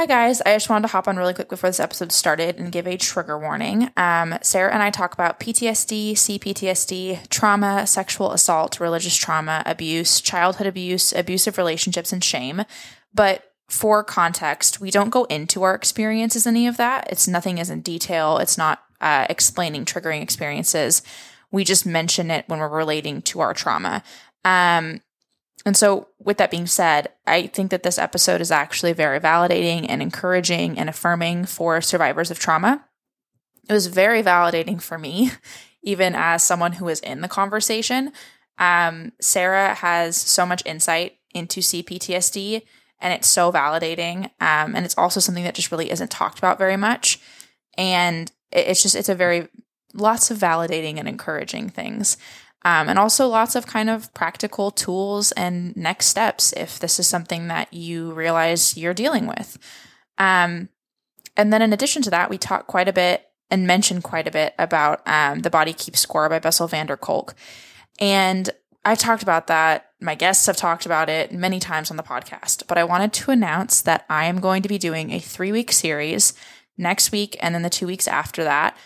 Hi, guys. I just wanted to hop on really quick before this episode started and give a trigger warning. Um, Sarah and I talk about PTSD, CPTSD, trauma, sexual assault, religious trauma, abuse, childhood abuse, abusive relationships, and shame. But for context, we don't go into our experiences, any of that. It's nothing is in detail. It's not uh, explaining triggering experiences. We just mention it when we're relating to our trauma. Um, and so, with that being said, I think that this episode is actually very validating and encouraging and affirming for survivors of trauma. It was very validating for me, even as someone who was in the conversation. Um, Sarah has so much insight into CPTSD, and it's so validating. Um, and it's also something that just really isn't talked about very much. And it's just, it's a very, lots of validating and encouraging things. Um, and also lots of kind of practical tools and next steps if this is something that you realize you're dealing with. Um, and then in addition to that, we talk quite a bit and mention quite a bit about um, The Body Keeps Score by Bessel van der Kolk. And I've talked about that. My guests have talked about it many times on the podcast, but I wanted to announce that I am going to be doing a three week series next week and then the two weeks after that,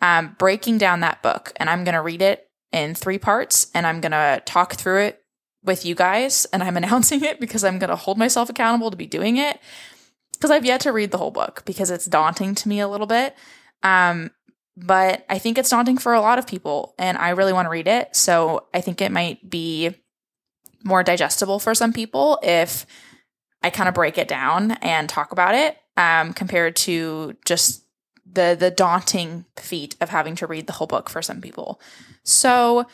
um, breaking down that book. And I'm going to read it in three parts and I'm going to talk through it with you guys. And I'm announcing it because I'm going to hold myself accountable to be doing it because I've yet to read the whole book because it's daunting to me a little bit. Um, but I think it's daunting for a lot of people and I really want to read it. So I think it might be more digestible for some people if I kind of break it down and talk about it um, compared to just the the daunting feat of having to read the whole book for some people. So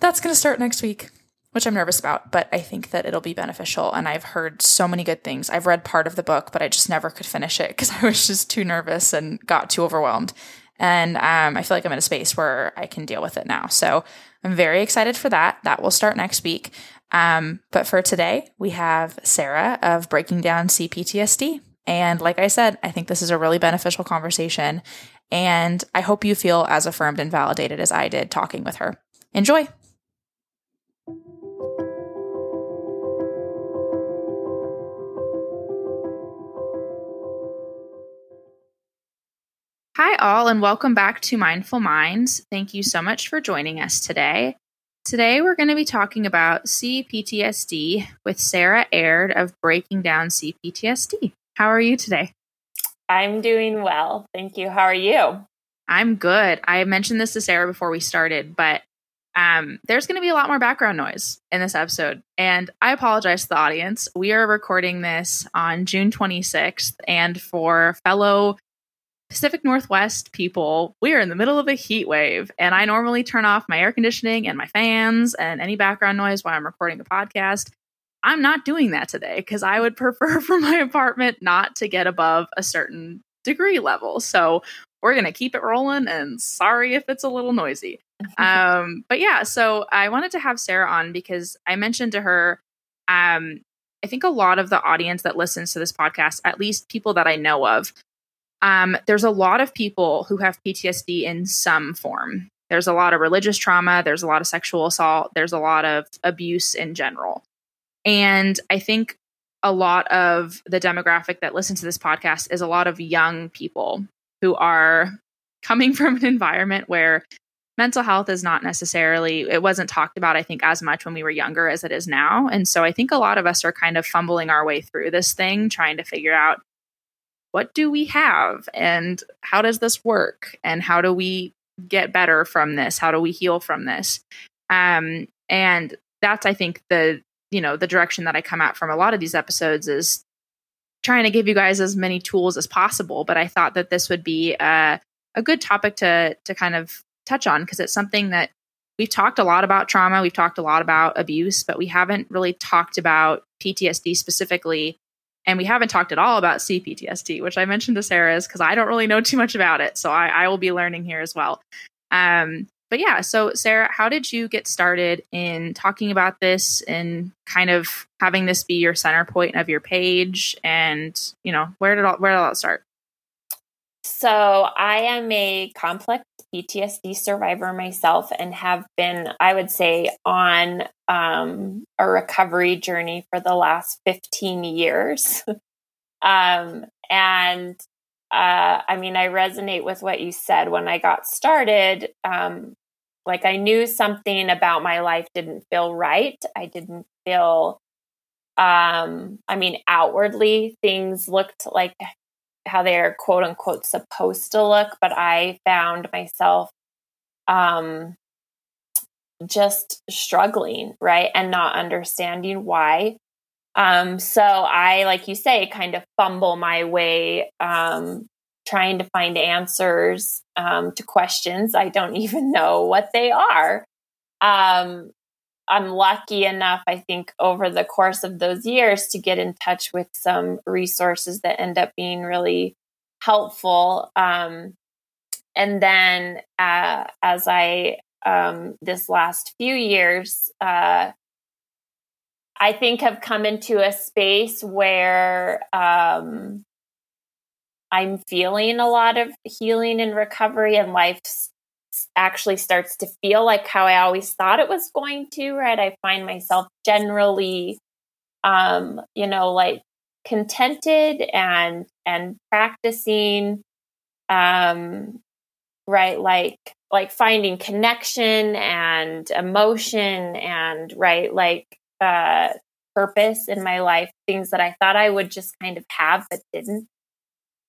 that's going to start next week, which I'm nervous about, but I think that it'll be beneficial. And I've heard so many good things. I've read part of the book, but I just never could finish it because I was just too nervous and got too overwhelmed. And um, I feel like I'm in a space where I can deal with it now. So I'm very excited for that. That will start next week. Um, but for today, we have Sarah of Breaking Down CPTSD. And like I said, I think this is a really beneficial conversation. And I hope you feel as affirmed and validated as I did talking with her. Enjoy. Hi, all, and welcome back to Mindful Minds. Thank you so much for joining us today. Today, we're going to be talking about CPTSD with Sarah Aird of Breaking Down CPTSD. How are you today? I'm doing well. Thank you. How are you? I'm good. I mentioned this to Sarah before we started, but um, there's going to be a lot more background noise in this episode. And I apologize to the audience. We are recording this on June 26th. And for fellow Pacific Northwest people, we are in the middle of a heat wave. And I normally turn off my air conditioning and my fans and any background noise while I'm recording the podcast. I'm not doing that today because I would prefer for my apartment not to get above a certain degree level. So we're going to keep it rolling and sorry if it's a little noisy. um, but yeah, so I wanted to have Sarah on because I mentioned to her, um, I think a lot of the audience that listens to this podcast, at least people that I know of, um, there's a lot of people who have PTSD in some form. There's a lot of religious trauma, there's a lot of sexual assault, there's a lot of abuse in general. And I think a lot of the demographic that listens to this podcast is a lot of young people who are coming from an environment where mental health is not necessarily it wasn't talked about i think as much when we were younger as it is now. And so i think a lot of us are kind of fumbling our way through this thing trying to figure out what do we have? And how does this work? And how do we get better from this? How do we heal from this? Um, and that's i think the you know the direction that i come at from a lot of these episodes is trying to give you guys as many tools as possible but i thought that this would be a, a good topic to to kind of touch on because it's something that we've talked a lot about trauma we've talked a lot about abuse but we haven't really talked about ptsd specifically and we haven't talked at all about cptsd which i mentioned to sarah is because i don't really know too much about it so I, I will be learning here as well. Um, but yeah, so Sarah, how did you get started in talking about this and kind of having this be your center point of your page? And you know, where did all where did all start? So I am a complex PTSD survivor myself, and have been, I would say, on um, a recovery journey for the last fifteen years. Um, and uh, I mean, I resonate with what you said when I got started. Um, like I knew something about my life didn't feel right. I didn't feel, um, I mean, outwardly things looked like how they are quote unquote supposed to look, but I found myself um, just struggling, right? And not understanding why. Um, so I, like you say, kind of fumble my way um, trying to find answers um, to questions. I don't even know what they are. Um, I'm lucky enough, I think, over the course of those years to get in touch with some resources that end up being really helpful. Um, and then uh, as I, um, this last few years, uh, I think have come into a space where um, I'm feeling a lot of healing and recovery, and life actually starts to feel like how I always thought it was going to, right? I find myself generally, um, you know, like contented and and practicing um right? Like like finding connection and emotion and right? Like uh purpose in my life things that i thought i would just kind of have but didn't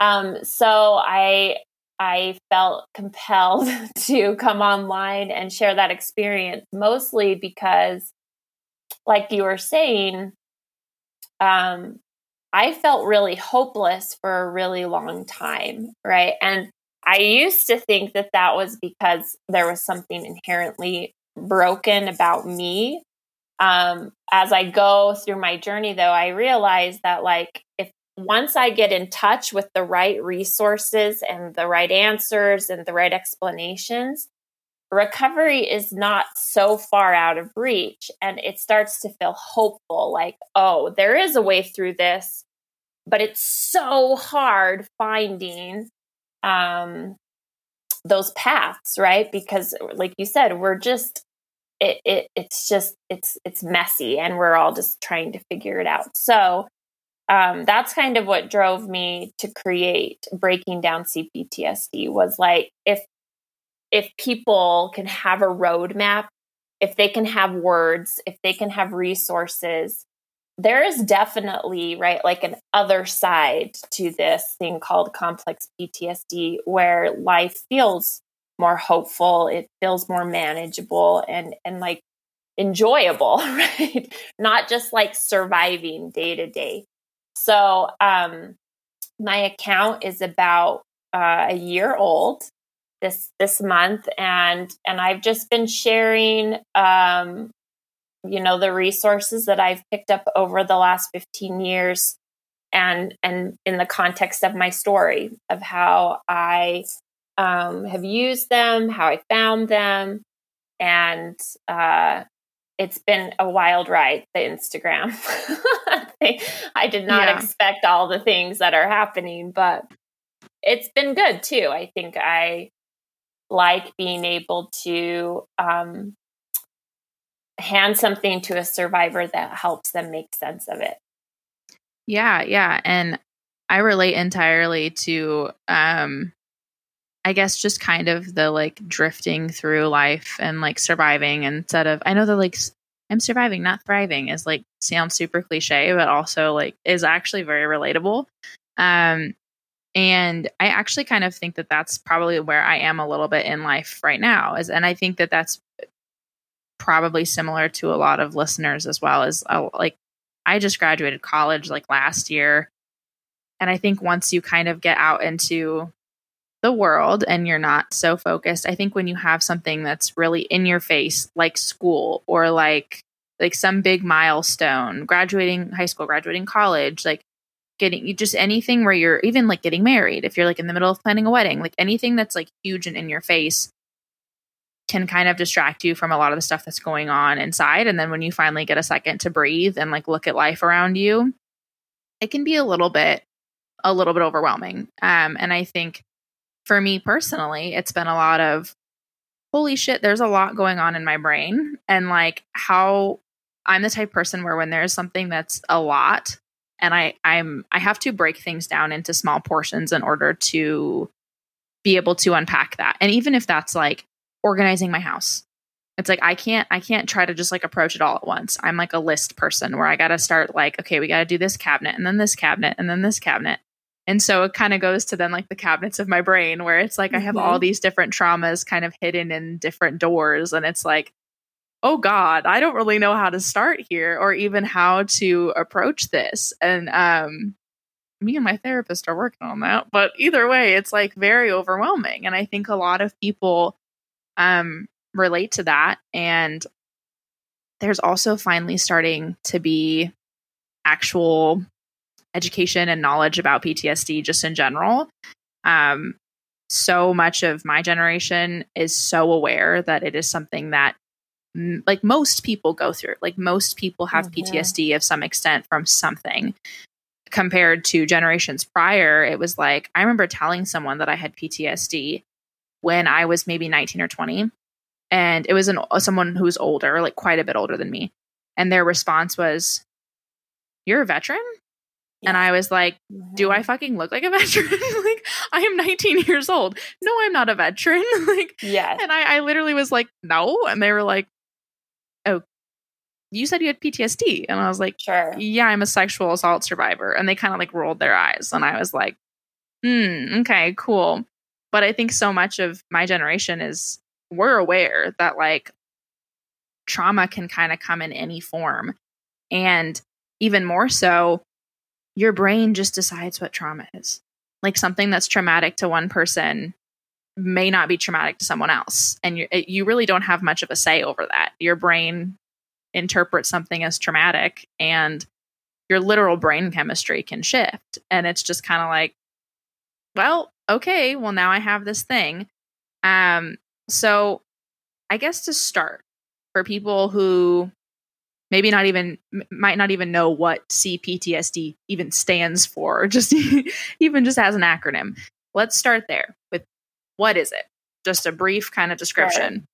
um so i i felt compelled to come online and share that experience mostly because like you were saying um I felt really hopeless for a really long time, right? And I used to think that that was because there was something inherently broken about me. Um, as I go through my journey, though, I realize that, like, if once I get in touch with the right resources and the right answers and the right explanations, recovery is not so far out of reach and it starts to feel hopeful like, oh, there is a way through this, but it's so hard finding um, those paths, right? Because, like you said, we're just it, it it's just it's it's messy and we're all just trying to figure it out so um, that's kind of what drove me to create breaking down cptsd was like if if people can have a roadmap, if they can have words, if they can have resources, there is definitely, right, like an other side to this thing called complex PTSD where life feels more hopeful, it feels more manageable and and like enjoyable, right? Not just like surviving day to day. So, um my account is about uh, a year old this this month and and I've just been sharing um you know the resources that I've picked up over the last 15 years and and in the context of my story of how I um, have used them, how I found them, and uh, it's been a wild ride. The Instagram, I did not yeah. expect all the things that are happening, but it's been good too. I think I like being able to um, hand something to a survivor that helps them make sense of it. Yeah, yeah. And I relate entirely to um I guess just kind of the like drifting through life and like surviving instead of I know that like I'm surviving, not thriving is like sounds super cliche, but also like is actually very relatable. Um and I actually kind of think that that's probably where I am a little bit in life right now. Is and I think that that's probably similar to a lot of listeners as well. As uh, like I just graduated college like last year, and I think once you kind of get out into the world and you're not so focused, I think when you have something that's really in your face, like school or like like some big milestone, graduating high school, graduating college, like getting just anything where you're even like getting married, if you're like in the middle of planning a wedding, like anything that's like huge and in your face can kind of distract you from a lot of the stuff that's going on inside. And then when you finally get a second to breathe and like look at life around you, it can be a little bit, a little bit overwhelming. Um, and I think for me personally, it's been a lot of holy shit, there's a lot going on in my brain. And like how I'm the type person where when there's something that's a lot, and I I'm I have to break things down into small portions in order to be able to unpack that. And even if that's like organizing my house. It's like I can't I can't try to just like approach it all at once. I'm like a list person where I got to start like okay, we got to do this cabinet and then this cabinet and then this cabinet. And so it kind of goes to then like the cabinets of my brain where it's like mm-hmm. I have all mm-hmm. these different traumas kind of hidden in different doors and it's like oh god, I don't really know how to start here or even how to approach this. And um me and my therapist are working on that, but either way, it's like very overwhelming and I think a lot of people um relate to that and there's also finally starting to be actual education and knowledge about PTSD just in general. Um, so much of my generation is so aware that it is something that m- like most people go through like most people have mm-hmm. ptsd of some extent from something compared to generations prior it was like i remember telling someone that i had ptsd when i was maybe 19 or 20 and it was an someone who was older like quite a bit older than me and their response was you're a veteran and I was like, do I fucking look like a veteran? like, I am 19 years old. No, I'm not a veteran. like, yeah. And I, I literally was like, no. And they were like, oh, you said you had PTSD. And I was like, sure. Yeah, I'm a sexual assault survivor. And they kind of like rolled their eyes. And I was like, hmm, okay, cool. But I think so much of my generation is we're aware that like trauma can kind of come in any form. And even more so, your brain just decides what trauma is. Like something that's traumatic to one person may not be traumatic to someone else. And you, you really don't have much of a say over that. Your brain interprets something as traumatic and your literal brain chemistry can shift. And it's just kind of like, well, okay, well, now I have this thing. Um, so I guess to start for people who maybe not even might not even know what CPTSD even stands for, just even just as an acronym. Let's start there with what is it? Just a brief kind of description.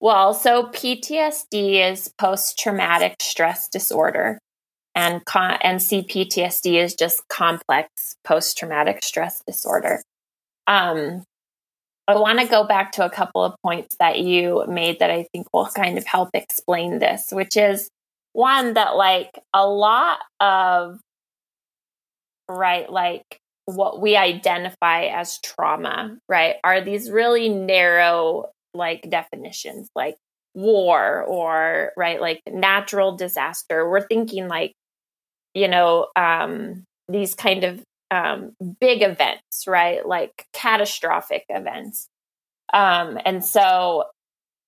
Well, so PTSD is post traumatic stress disorder, and con- and CPTSD is just complex post traumatic stress disorder. Um, I want to go back to a couple of points that you made that I think will kind of help explain this, which is one that like a lot of right like what we identify as trauma, right, are these really narrow like definitions like war or right like natural disaster. We're thinking like you know um these kind of um, big events, right? Like catastrophic events. Um, and so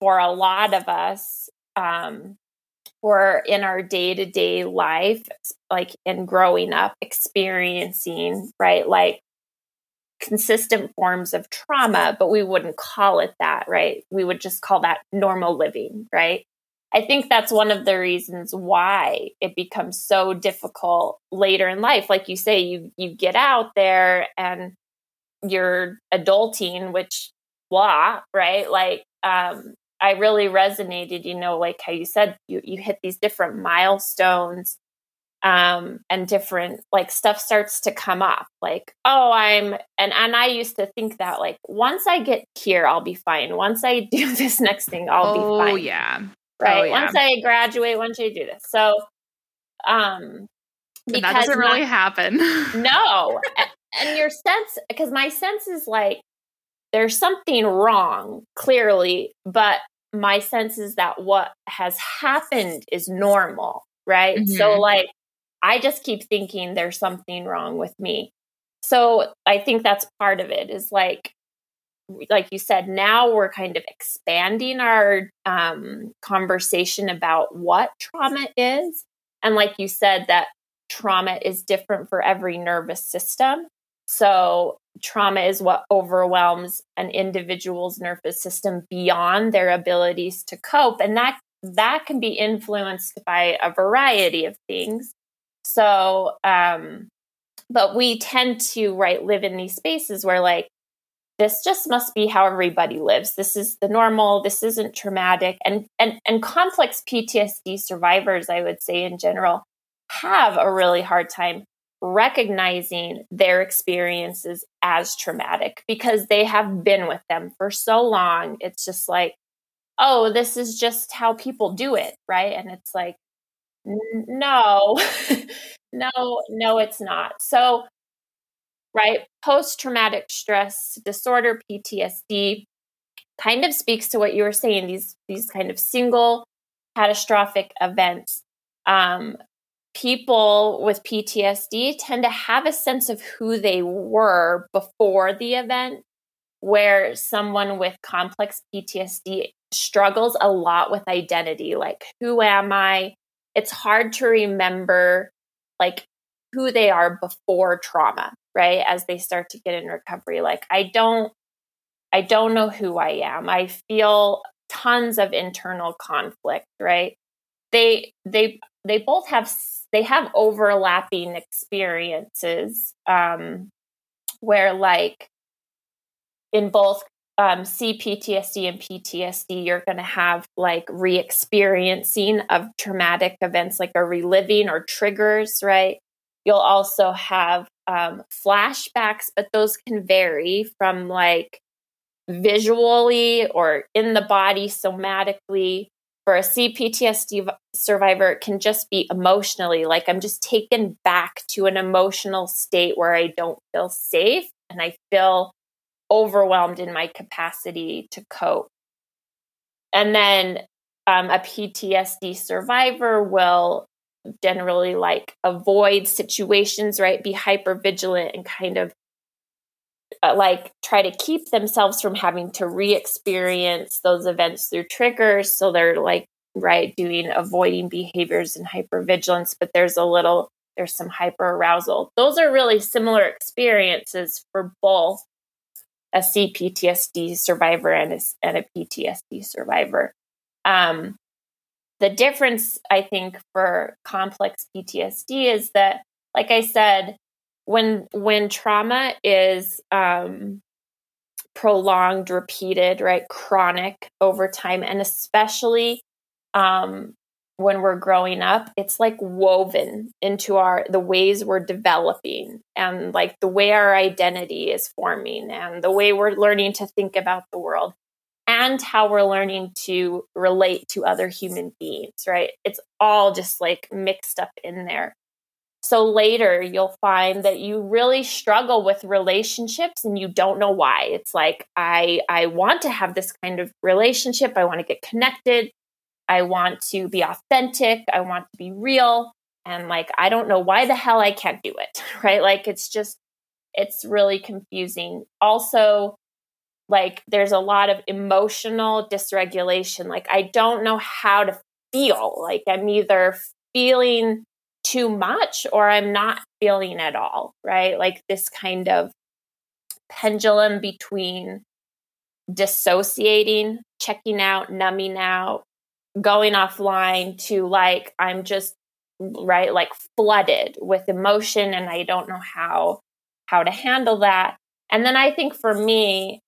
for a lot of us, um, we're in our day to day life, like in growing up, experiencing, right? Like consistent forms of trauma, but we wouldn't call it that, right? We would just call that normal living, right? I think that's one of the reasons why it becomes so difficult later in life. Like you say, you you get out there and you're adulting, which blah, right? Like um I really resonated, you know, like how you said you you hit these different milestones um and different like stuff starts to come up like oh i'm and and i used to think that like once i get here i'll be fine once i do this next thing i'll oh, be fine oh yeah right? Oh, yeah. Once I graduate, once I do this. So, um, because that doesn't really my, happen. no, and your sense, because my sense is like there's something wrong, clearly, but my sense is that what has happened is normal, right? Mm-hmm. So, like, I just keep thinking there's something wrong with me. So, I think that's part of it is like like you said, now we're kind of expanding our um, conversation about what trauma is. And like you said, that trauma is different for every nervous system. So, trauma is what overwhelms an individual's nervous system beyond their abilities to cope. And that that can be influenced by a variety of things. So, um, but we tend to right live in these spaces where like this just must be how everybody lives this is the normal this isn't traumatic and and and complex ptsd survivors i would say in general have a really hard time recognizing their experiences as traumatic because they have been with them for so long. It's just like, oh, this is just how people do it, right? And it's like, no, no, no, it's not. So, right, post traumatic stress disorder, PTSD, kind of speaks to what you were saying these these kind of single catastrophic events um, people with PTSD tend to have a sense of who they were before the event, where someone with complex PTSD struggles a lot with identity. Like, who am I? It's hard to remember, like, who they are before trauma, right? As they start to get in recovery. Like, I don't. I don't know who I am. I feel tons of internal conflict, right? They they they both have they have overlapping experiences um, where like in both um, CPTSD and PTSD, you're going to have like re experiencing of traumatic events, like a reliving or triggers, right? You'll also have um, flashbacks, but those can vary from like visually or in the body somatically for a CPTSD survivor, it can just be emotionally like I'm just taken back to an emotional state where I don't feel safe and I feel overwhelmed in my capacity to cope. And then um, a PTSD survivor will generally like avoid situations, right? Be hyper vigilant and kind of uh, like try to keep themselves from having to re-experience those events through triggers. So they're like right doing avoiding behaviors and hyper vigilance, but there's a little there's some hyper arousal those are really similar experiences for both a cptsd survivor and a, and a ptsd survivor. Um, the difference i think for complex ptsd is that like i said when when trauma is um, prolonged, repeated, right, chronic over time, and especially um, when we're growing up, it's like woven into our the ways we're developing and like the way our identity is forming and the way we're learning to think about the world and how we're learning to relate to other human beings, right? It's all just like mixed up in there. So later you'll find that you really struggle with relationships and you don't know why. It's like I I want to have this kind of relationship. I want to get connected. I want to be authentic. I want to be real. And like I don't know why the hell I can't do it. Right? Like it's just it's really confusing. Also like there's a lot of emotional dysregulation. Like I don't know how to feel. Like I'm either feeling too much or I'm not feeling at all, right? Like this kind of pendulum between dissociating, checking out, numbing out, going offline to like I'm just right like flooded with emotion and I don't know how how to handle that. And then I think for me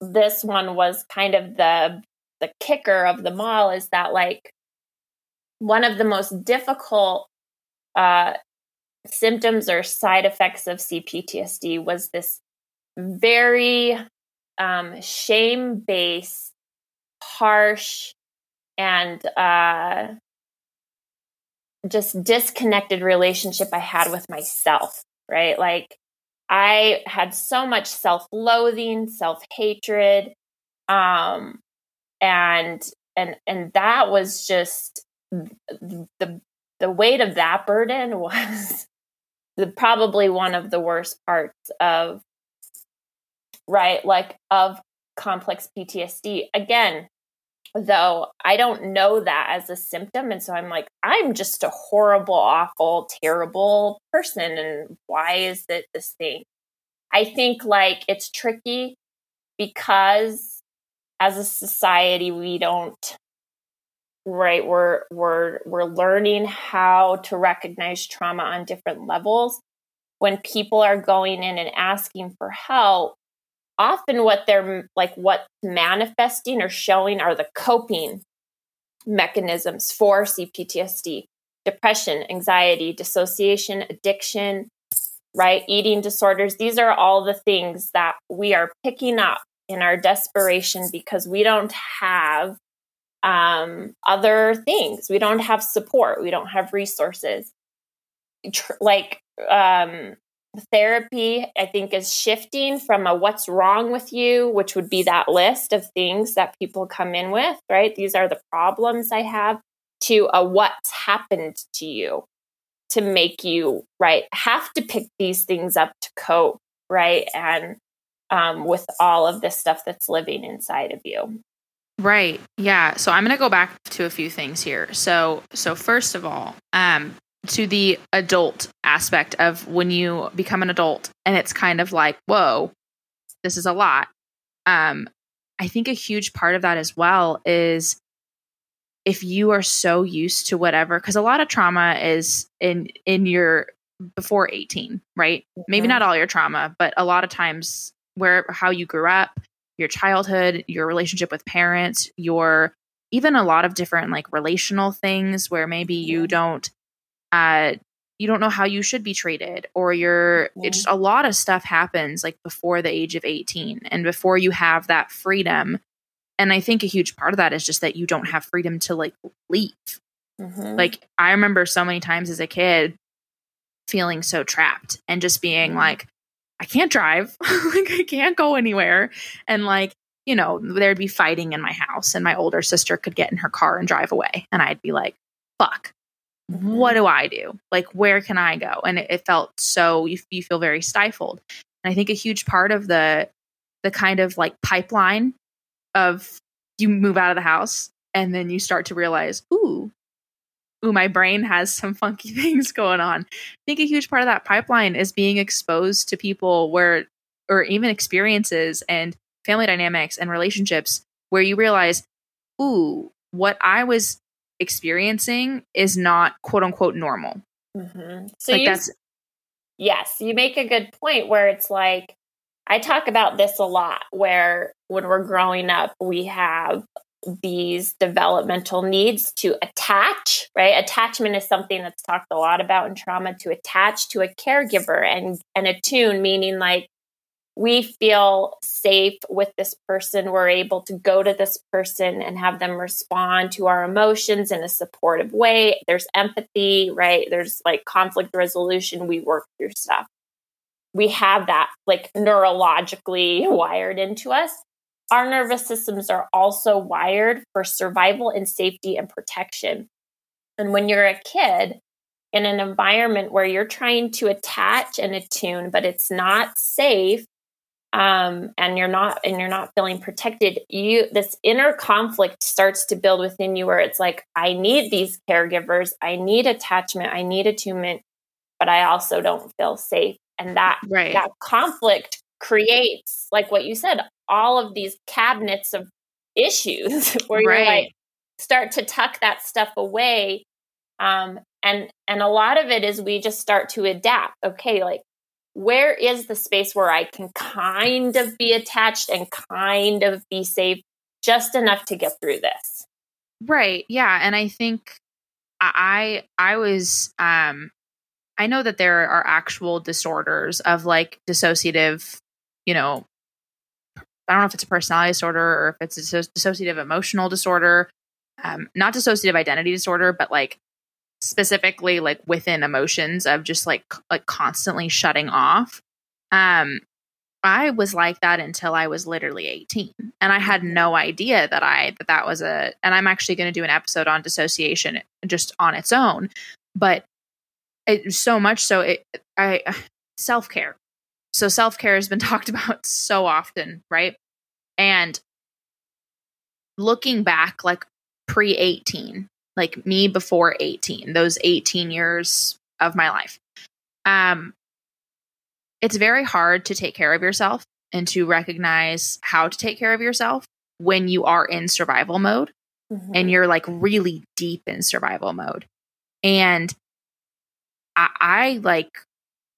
this one was kind of the the kicker of them all is that like one of the most difficult uh, symptoms or side effects of CPTSD was this very um, shame based, harsh, and uh, just disconnected relationship I had with myself, right? Like, I had so much self loathing, self hatred. Um, and and and that was just the the weight of that burden was the, probably one of the worst parts of right like of complex PTSD again though I don't know that as a symptom. And so I'm like I'm just a horrible awful terrible person. And why is it this thing? I think like it's tricky because as a society we don't right we're we're we're learning how to recognize trauma on different levels. When people are going in and asking for help often what they're like what's manifesting or showing are the coping mechanisms for CPTSD depression, anxiety, dissociation, addiction, right? Eating disorders. These are all the things that we are picking up in our desperation because we don't have um, other things. We don't have support. We don't have resources. Tr- like um, therapy, I think, is shifting from a what's wrong with you, which would be that list of things that people come in with, right? These are the problems I have, to a what's happened to you to make you, right, have to pick these things up to cope, right? And um, with all of this stuff that's living inside of you. Right. Yeah. So I'm going to go back to a few things here. So so first of all, um to the adult aspect of when you become an adult and it's kind of like, whoa, this is a lot. Um I think a huge part of that as well is if you are so used to whatever cuz a lot of trauma is in in your before 18, right? Mm-hmm. Maybe not all your trauma, but a lot of times where how you grew up, your childhood, your relationship with parents, your even a lot of different like relational things where maybe you don't uh you don't know how you should be treated or you're yeah. just a lot of stuff happens like before the age of 18 and before you have that freedom and i think a huge part of that is just that you don't have freedom to like leave mm-hmm. like i remember so many times as a kid feeling so trapped and just being mm-hmm. like I can't drive. like I can't go anywhere. And like, you know, there'd be fighting in my house and my older sister could get in her car and drive away. And I'd be like, fuck, mm-hmm. What mm-hmm. do I do? Like, where can I go? And it, it felt so, you, you feel very stifled. And I think a huge part of the, the kind of like pipeline of you move out of the house and then you start to realize, ooh, ooh, my brain has some funky things going on. I think a huge part of that pipeline is being exposed to people where, or even experiences and family dynamics and relationships where you realize, ooh, what I was experiencing is not quote unquote normal. Mm-hmm. So like you, that's, yes, you make a good point where it's like, I talk about this a lot where when we're growing up, we have these developmental needs to attach, right? Attachment is something that's talked a lot about in trauma to attach to a caregiver and and attune, meaning like we feel safe with this person. We're able to go to this person and have them respond to our emotions in a supportive way. There's empathy, right? There's like conflict resolution. We work through stuff. We have that like neurologically wired into us. Our nervous systems are also wired for survival and safety and protection. And when you're a kid in an environment where you're trying to attach and attune, but it's not safe, um, and you're not and you're not feeling protected, you this inner conflict starts to build within you where it's like, I need these caregivers, I need attachment, I need attunement, but I also don't feel safe. And that right. that conflict creates, like what you said, all of these cabinets of issues where right. you're like start to tuck that stuff away. Um, and and a lot of it is we just start to adapt. Okay, like where is the space where I can kind of be attached and kind of be safe just enough to get through this? Right. Yeah. And I think I I was um I know that there are actual disorders of like dissociative you know, I don't know if it's a personality disorder or if it's a dissociative emotional disorder, um, not dissociative identity disorder, but like specifically like within emotions of just like like constantly shutting off. Um, I was like that until I was literally 18 and I had no idea that I that that was a and I'm actually going to do an episode on dissociation just on its own but it so much so it I self-care so self care has been talked about so often, right? And looking back, like pre 18, like me before 18, those 18 years of my life, um, it's very hard to take care of yourself and to recognize how to take care of yourself when you are in survival mode mm-hmm. and you're like really deep in survival mode. And I, I like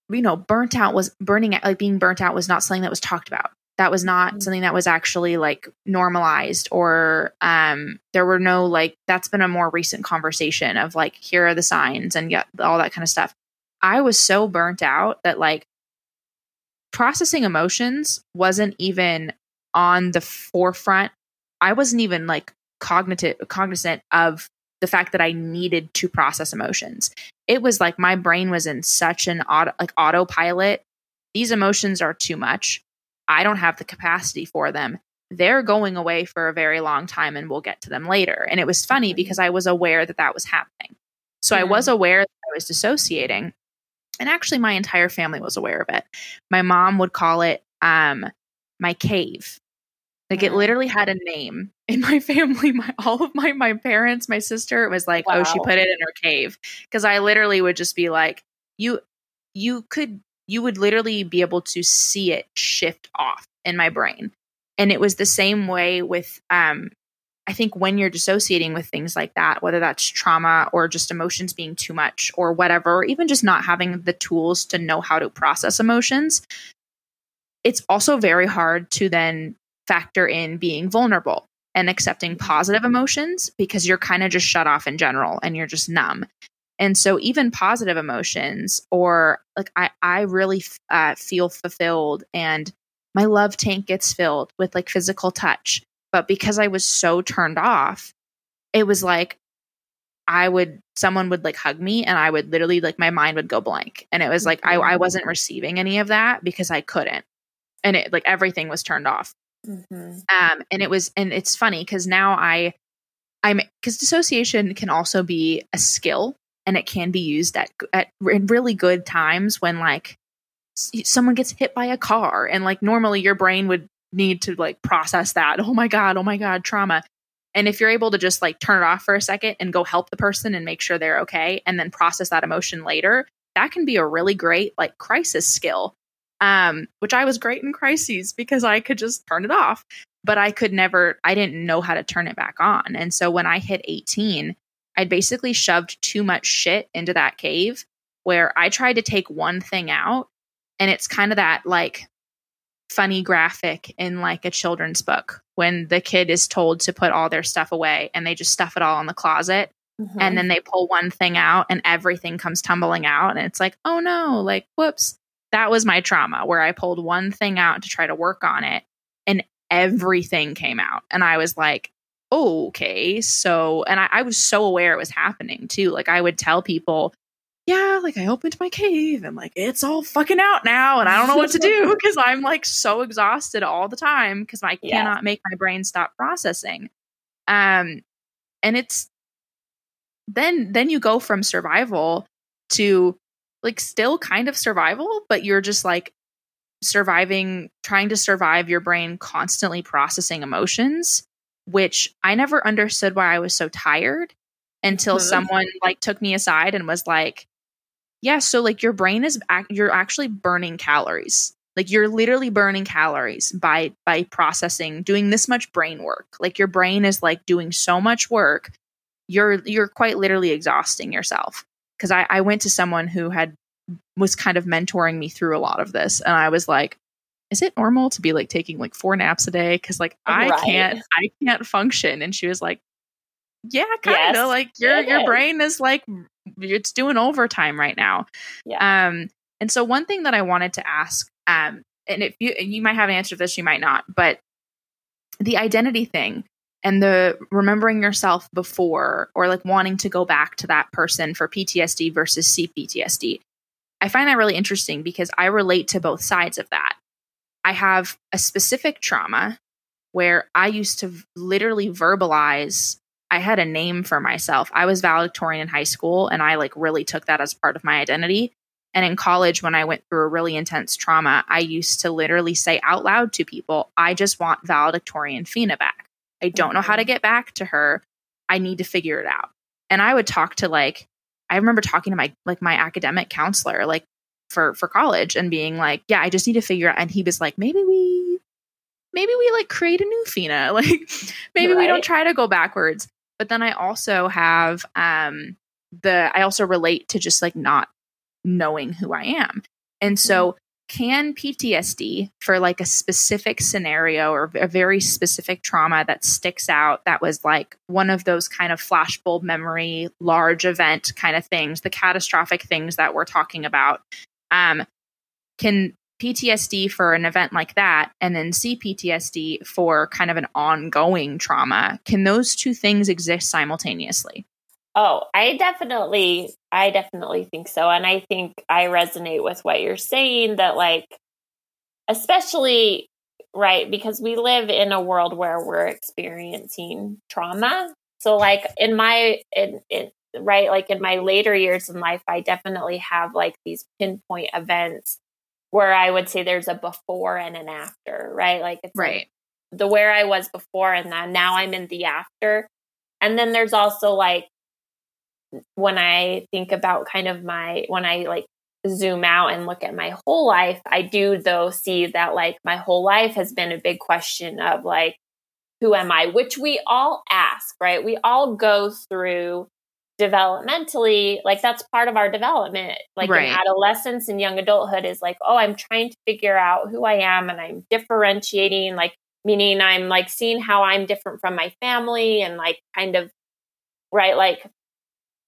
you know, burnt out was burning out, like being burnt out was not something that was talked about. That was not Mhm. something that was actually like normalized or um there were no like that's been a more recent conversation of like here are the signs and yeah all that kind of stuff. I was so burnt out that like processing emotions wasn't even on the forefront. I wasn't even like cognitive cognizant of the fact that i needed to process emotions. It was like my brain was in such an auto like autopilot. These emotions are too much I don't have the capacity for them. They're going away for a very long time and we'll get to them later. And it was funny because I was aware that that was happening. So I was aware that I was dissociating. And actually, my entire family was aware of it. My mom would call it um, my cave. Like it Mhm. literally had a name in my family. My all of my my parents, my sister, it was like, oh, she put it in her cave. Because I literally would just be like, you you could you would literally be able to see it shift off in my brain. And it was the same way with um I think when you're dissociating with things like that, whether that's trauma or just emotions being too much or whatever, or even just not having the tools to know how to process emotions, it's also very hard to then factor in being vulnerable and accepting positive emotions because you're kind of just shut off in general and you're just numb. And so even positive emotions or like I I really uh, feel fulfilled and my love tank gets filled with like physical touch. But because I was so turned off, it was like I would someone would like hug me and I would literally like my mind would go blank. And it was like I, I wasn't receiving any of that because I couldn't. And it like everything was turned off Mhm. um and it was and it's funny because now i i'm because dissociation can also be a skill and it can be used at at in really good times when like someone gets hit by a car and like normally your brain would need to like process that. Oh my god oh my god trauma. And if you're able to just like turn it off for a second and go help the person and make sure they're okay and then process that emotion later that can be a really great like crisis skill. Um, which I was great in crises because I could just turn it off, but I could never, I didn't know how to turn it back on. And so when I hit 18, I'd basically shoved too much shit into that cave where I tried to take one thing out. And it's kind of that like funny graphic in like a children's book when the kid is told to put all their stuff away and they just stuff it all in the closet Mhm. and then they pull one thing out and everything comes tumbling out and it's like oh no like whoops that was my trauma where i pulled one thing out to try to work on it and everything came out and i was like okay so and I, I was so aware it was happening too like i would tell people yeah like i opened my cave and like it's all fucking out now and i don't know what to do because i'm like so exhausted all the time because i Yeah. cannot make my brain stop processing um and it's then then you go from survival to like still kind of survival but you're just like surviving trying to survive your brain constantly processing emotions which i never understood why i was so tired until Mhm. someone like took me aside and was like yeah so like your brain is ac- you're actually burning calories. Like you're literally burning calories by by processing doing this much brain work. Like your brain is like doing so much work you're you're quite literally exhausting yourself. Because I, I went to someone who had was kind of mentoring me through a lot of this and i was like is it normal to be like taking like four naps a day because like i Right. can't i can't function and she was like yeah kind of Yes, like your it your is. brain is like it's doing overtime right now Yeah. um and so one thing that i wanted to ask um and if you you might have an answer to this you might not but the identity thing and the remembering yourself before or like wanting to go back to that person for PTSD versus CPTSD. I find that really interesting because I relate to both sides of that. I have a specific trauma where I used to literally verbalize I had a name for myself. I was valedictorian in high school and I like really took that as part of my identity. And in college, when I went through a really intense trauma, I used to literally say out loud to people, I just want valedictorian Fina back. I don't know how to get back to her. I need to figure it out. And I would talk to like, I remember talking to my like my academic counselor, like for for college, and being like, yeah, I just need to figure out. And he was like, maybe we, maybe we like create a new Fina. Like maybe we don't try to go backwards. But then I also have um the I also relate to just like not knowing who I am. And so can PTSD for like a specific scenario or a very specific trauma that sticks out that was like one of those kind of flashbulb memory, large event kind of things, the catastrophic things that we're talking about. Um, can PTSD for an event like that and then CPTSD for kind of an ongoing trauma, can those two things exist simultaneously? Oh, I definitely I definitely think so and I think I resonate with what you're saying that like especially right because we live in a world where we're experiencing trauma. So like in my in, in right like in my later years in life I definitely have like these pinpoint events where I would say there's a before and an after, right? Like it's right. Like the where I was before and then now I'm in the after. And then there's also like when I think about kind of my when I like zoom out and look at my whole life, I do though see that like my whole life has been a big question of like who am I, which we all ask, right? We all go through developmentally, like that's part of our development. Like right. in adolescence and young adulthood is like, oh, I'm trying to figure out who I am and I'm differentiating, like meaning I'm like seeing how I'm different from my family and like kind of right, like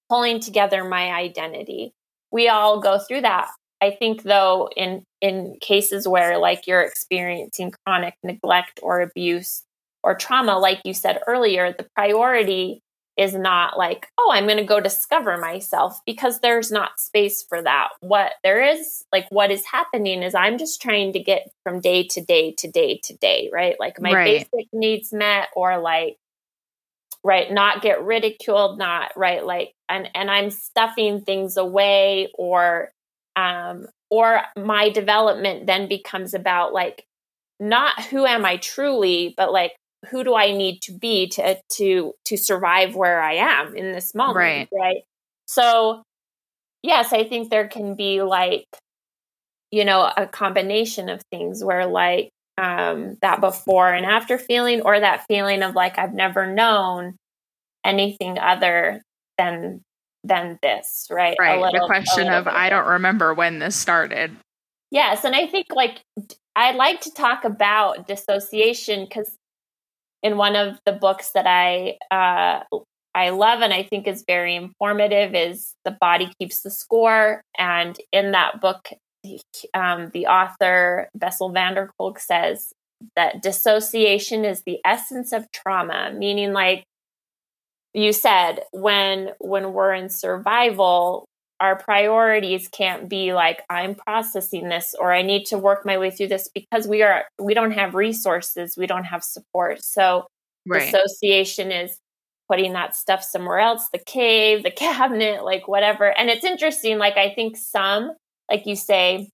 pulling together my identity. We all go through that. I think though in in cases where like you're experiencing chronic neglect or abuse or trauma like you said earlier, the priority is not like, oh, I'm going to go discover myself because there's not space for that. What there is, like, what is happening is I'm just trying to get from day to day to day to day, right? Like, my right. basic needs met, or like, right, not get ridiculed, not right, like, and and I'm stuffing things away, or um, or my development then becomes about like not who am I truly, but like who do I need to be to to to survive where I am in this moment, right? Right. So, yes, I think there can be like you know a combination of things where like um that before and after feeling or that feeling of like I've never known anything other than than this, right? Right. Little, the question of I don't remember when this started. Yes, and I think like I'd like to talk about dissociation because in one of the books that I uh, I love and I think is very informative is The Body Keeps the Score. And in that book, um, the author Bessel van der Kolk says that dissociation is the essence of trauma, meaning like you said, when when we're in survival, our priorities can't be like i'm processing this or i need to work my way through this because we are we don't have resources we don't have support so right. association is putting that stuff somewhere else the cave the cabinet like whatever and it's interesting like i think some like you say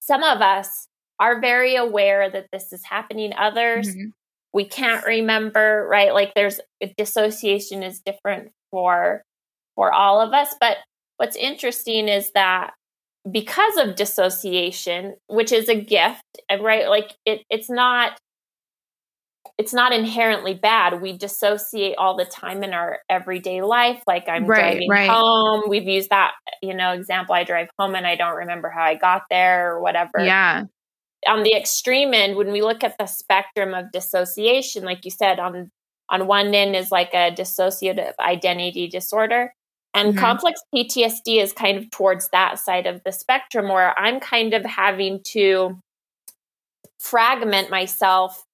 some of us are very aware that this is happening others mm-hmm. we can't remember right like there's dissociation is different for for all of us but what's interesting is that because of dissociation, which is a gift, and right, like it, it's not it's not inherently bad. We dissociate all the time in our everyday life. Like I'm right, driving right. home. We've used that, you know, example. I drive home and I don't remember how I got there or whatever. Yeah. On the extreme end, when we look at the spectrum of dissociation, like you said, on on one end is like a dissociative identity disorder. And mm-hmm. complex PTSD is kind of towards that side of the spectrum where I'm kind of having to fragment myself,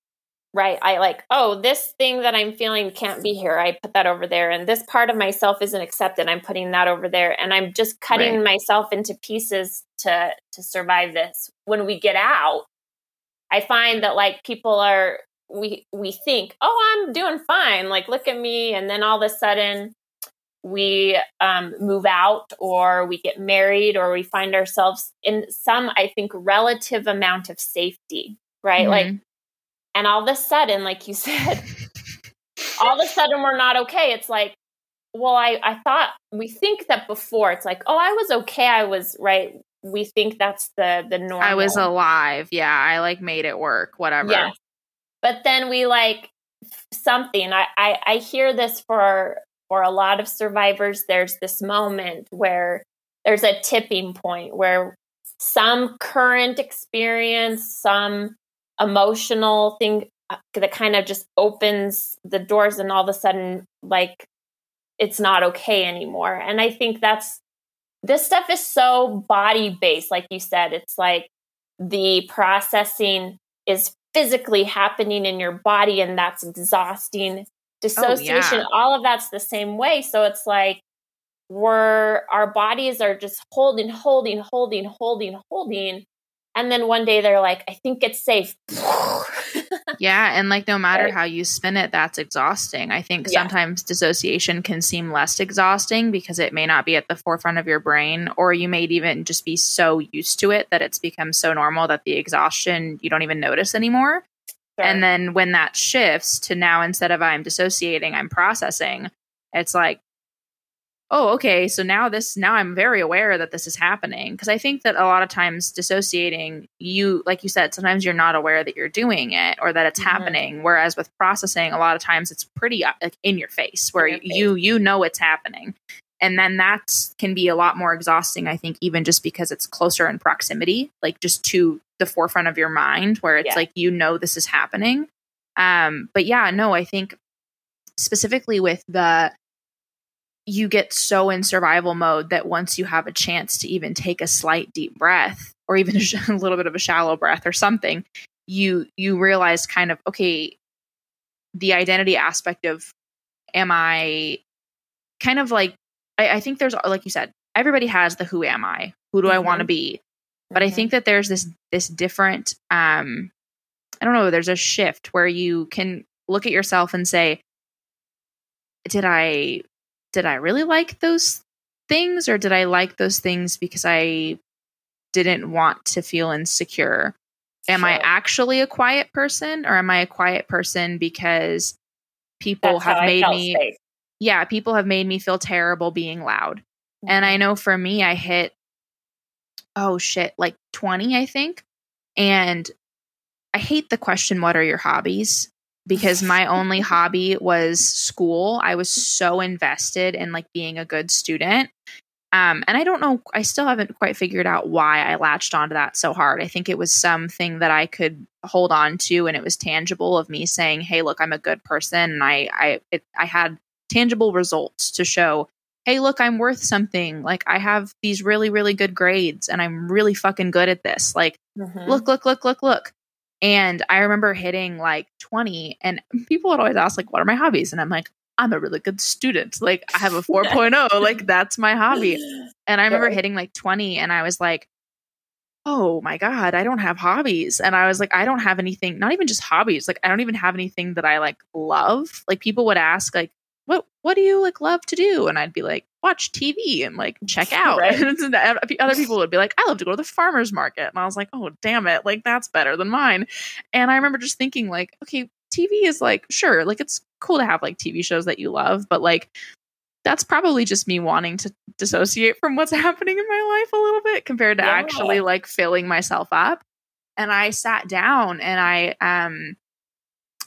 right? I like, oh, this thing that I'm feeling can't be here. I put that over there. And this part of myself isn't accepted. I'm putting that over there. And I'm just cutting right. myself into pieces to to survive this. When we get out, I find that like people are we we think, oh, I'm doing fine. Like, look at me. And then all of a sudden we um, move out or we get married or we find ourselves in some i think relative amount of safety right? Mm-hmm. like and all of a sudden like you said all of a sudden we're not okay. It's like well i i thought we think that before it's like oh i was okay. I was right? We think that's the the norm i was alive. Yeah i like made it work whatever. Yeah. But then we like something I, I i hear this for for a lot of survivors, there's this moment where there's a tipping point where some current experience, some emotional thing uh, that kind of just opens the doors and all of a sudden like it's not okay anymore. And I think that's this stuff is so body based like you said. It's like the processing is physically happening in your body and that's exhausting. Oh, dissociation, oh, yeah. all of that's the same way. So it's like we're our bodies are just holding, holding, holding, holding, holding. And then one day they're like, I think it's safe. yeah. And like, no matter right. how you spin it, that's exhausting. I think yeah. sometimes dissociation can seem less exhausting because it may not be at the forefront of your brain, or you may even just be so used to it that it's become so normal that the exhaustion you don't even notice anymore. And then when that shifts to now, instead of I'm dissociating, I'm processing, it's like, oh okay so now this now i'm very aware that this is happening because i think that a lot of times dissociating you like you said sometimes you're not aware that you're doing it or that it's mm-hmm. happening whereas with processing a lot of times it's pretty uh, like in your face where your you face. you know it's happening and then that can be a lot more exhausting i think even just because it's closer in proximity like just to the forefront of your mind where it's yeah. like you know this is happening um but yeah no i think specifically with the you get so in survival mode that once you have a chance to even take a slight deep breath or even a, little bit of a shallow breath or something you you realize kind of okay the identity aspect of am i kind of like I, I think there's like you said everybody has the who am i who do mm-hmm. i want to be but mm-hmm. i think that there's this this different um i don't know there's a shift where you can look at yourself and say did i did I really like those things or did I like those things because I didn't want to feel insecure? Am sure. I actually a quiet person or am I a quiet person because people That's have made me safe. Yeah, people have made me feel terrible being loud. Mm-hmm. And I mm-hmm. know for me I hit oh shit, like 20 I think. And I hate the question what are your hobbies? because my only hobby was school. I was so invested in like being a good student. Um, and I don't know, I still haven't quite figured out why I latched onto that so hard. I think it was something that I could hold on to and it was tangible of me saying, Hey, look, I'm a good person. And I, I, it, I had tangible results to show, Hey, look, I'm worth something. Like I have these really, really good grades and I'm really fucking good at this. Like, mm-hmm. look, look, look, look, look. And I remember hitting like 20 and people would always ask like what are my hobbies and I'm like I'm a really good student. Like I have a 4.0, like that's my hobby. And I remember hitting like 20 and I was like oh my god, I don't have hobbies. And I was like I don't have anything, not even just hobbies. Like I don't even have anything that I like love. Like people would ask like what what do you like love to do? And I'd be like, watch TV and like check out. Right. and other people would be like, I love to go to the farmer's market. And I was like, oh damn it, like that's better than mine. And I remember just thinking, like, okay, TV is like, sure, like it's cool to have like TV shows that you love, but like that's probably just me wanting to dissociate from what's happening in my life a little bit compared to yeah. actually like filling myself up. And I sat down and I um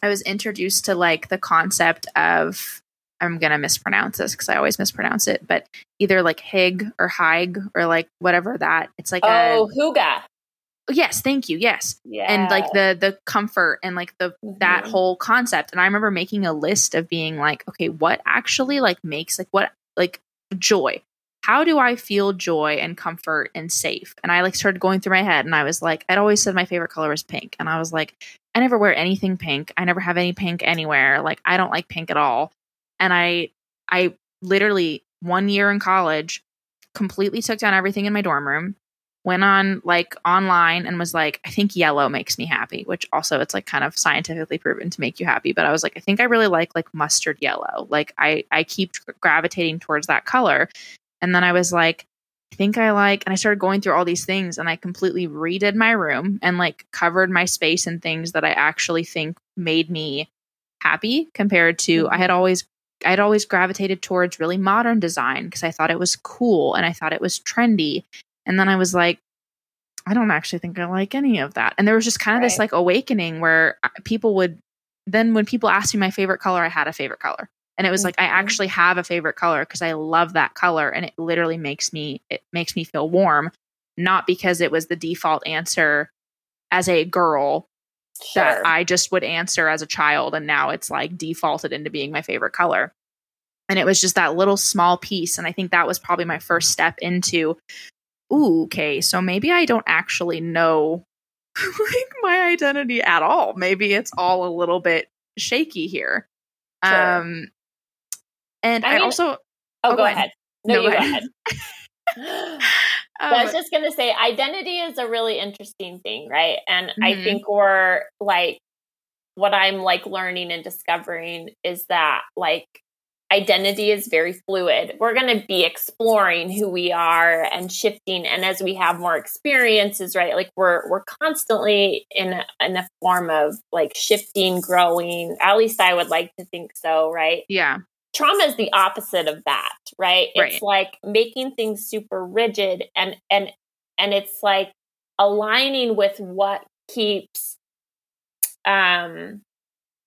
I was introduced to like the concept of I'm gonna mispronounce this because I always mispronounce it, but either like Hig or Haig or like whatever that. It's like oh, a, Hygge. Yes, thank you. Yes, yeah. and like the the comfort and like the mm-hmm. that whole concept. And I remember making a list of being like, okay, what actually like makes like what like joy. How do I feel joy and comfort and safe? And I like started going through my head, and I was like, I'd always said my favorite color was pink, and I was like, I never wear anything pink. I never have any pink anywhere. Like I don't like pink at all and I I literally one year in college completely took down everything in my dorm room went on like online and was like i think yellow makes me happy which also it's like kind of scientifically proven to make you happy but i was like i think i really like like mustard yellow. Like i i keep gravitating towards that color. And then i was like i think i like and i started going through all these things and i completely redid my room and like covered my space and things that i actually think made me happy compared to i mm-hmm. had always I'd always gravitated towards really modern design because I thought it was cool and I thought it was trendy. And then I was like, I don't actually think I like any of that. And there was just kind of right. this like awakening where uh, people would then when people asked me my favorite color, I had a favorite color. And it was mm-hmm. like I mm-hmm. actually have a favorite color because I love that color and it literally makes me it makes me feel warm. not because it was the default answer as a girl Sure. that I just would answer as a child. And now it's like defaulted into being my favorite color. And it was just that little small piece. And I think that was probably my first step into, ooh, okay, so maybe I don't actually know like my identity at all. Maybe it's all a little bit shaky here. Sure. Um and I I, mean- also oh, oh, go go ahead. ahead. No, No, you go go ahead. ahead. I was um, just going to say identity is a really interesting thing, right? And I Mhm. think we're like, what I'm like learning and discovering is that like identity is very fluid. We're going to be exploring who we are and shifting. And as we have more experiences, right? Like we're, we're constantly in a, in a form of like shifting, growing. At least I would like to think so, right? yeah. Trauma is the opposite of that right it's Right. like making things super rigid and and and it's like aligning with what keeps um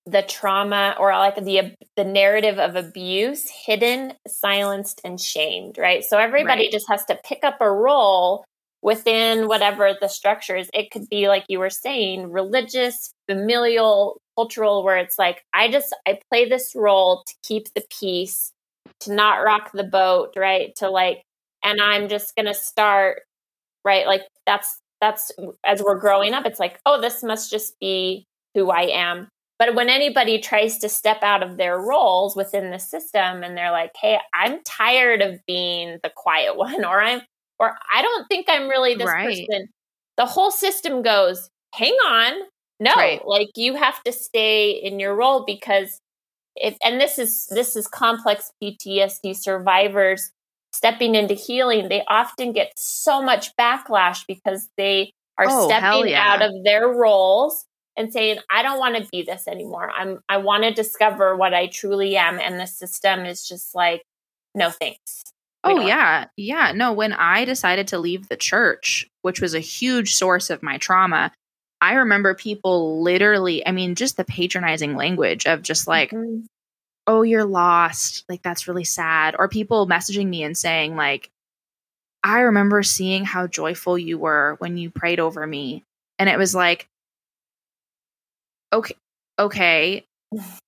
the trauma or like the the narrative of abuse hidden silenced and shamed right so everybody Right. just has to pick up a role within whatever the structure is. It could be like you were saying religious familial cultural where it's like i just i play this role to keep the peace to not rock the boat right? To like and i'm just gonna start right? Like that's that's as we're growing up it's like oh this must just be who i am. But when anybody tries to step out of their roles within the system and they're like hey i'm tired of being the quiet one or i'm or i don't think i'm really this Right. person the whole system goes hang on no Right. like you have to stay in your role because if and this is this is complex ptsd survivors stepping into healing they often get so much backlash because they are Oh, stepping yeah. out of their roles and saying i don't want to be this anymore i'm i want to discover what i truly am and the system is just like no thanks Oh yeah. Yeah. No, when I decided to leave the church, which was a huge source of my trauma, I remember people literally, I mean, just the patronizing language of just like, Mhm. oh, you're lost. Like, that's really sad. Or people messaging me and saying, like, I remember seeing how joyful you were when you prayed over me. And it was like, okay, okay.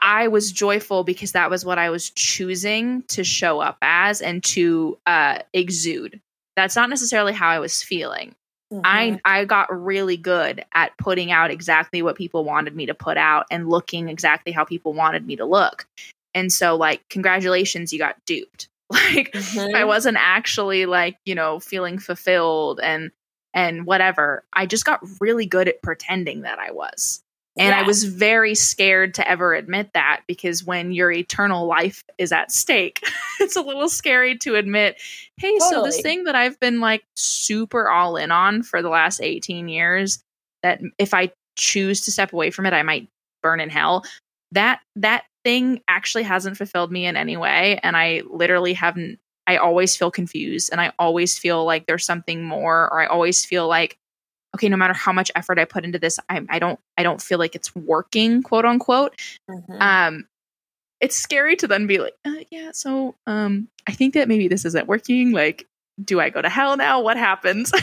I was joyful because that was what I was choosing to show up as and to uh, exude. That's not necessarily how I was feeling. Mhm. I I got really good at putting out exactly what people wanted me to put out and looking exactly how people wanted me to look. And so like congratulations you got duped. Like Mhm. I wasn't actually like, you know, feeling fulfilled and and whatever. I just got really good at pretending that I was. And I was very scared to ever admit that because when your eternal life is at stake, it's a little scary to admit, hey, so this thing that I've been like super all in on for the last 18 years, that if I choose to step away from it, I might burn in hell. That that thing actually hasn't fulfilled me in any way. And I literally haven't I always feel confused and I always feel like there's something more, or I always feel like okay, no matter how much effort I put into this, I, I don't I don't feel like it's working, quote unquote. Mhm. Um, it's scary to then be like, uh, yeah, so um, I think that maybe this isn't working. Like, do I go to hell now? What happens?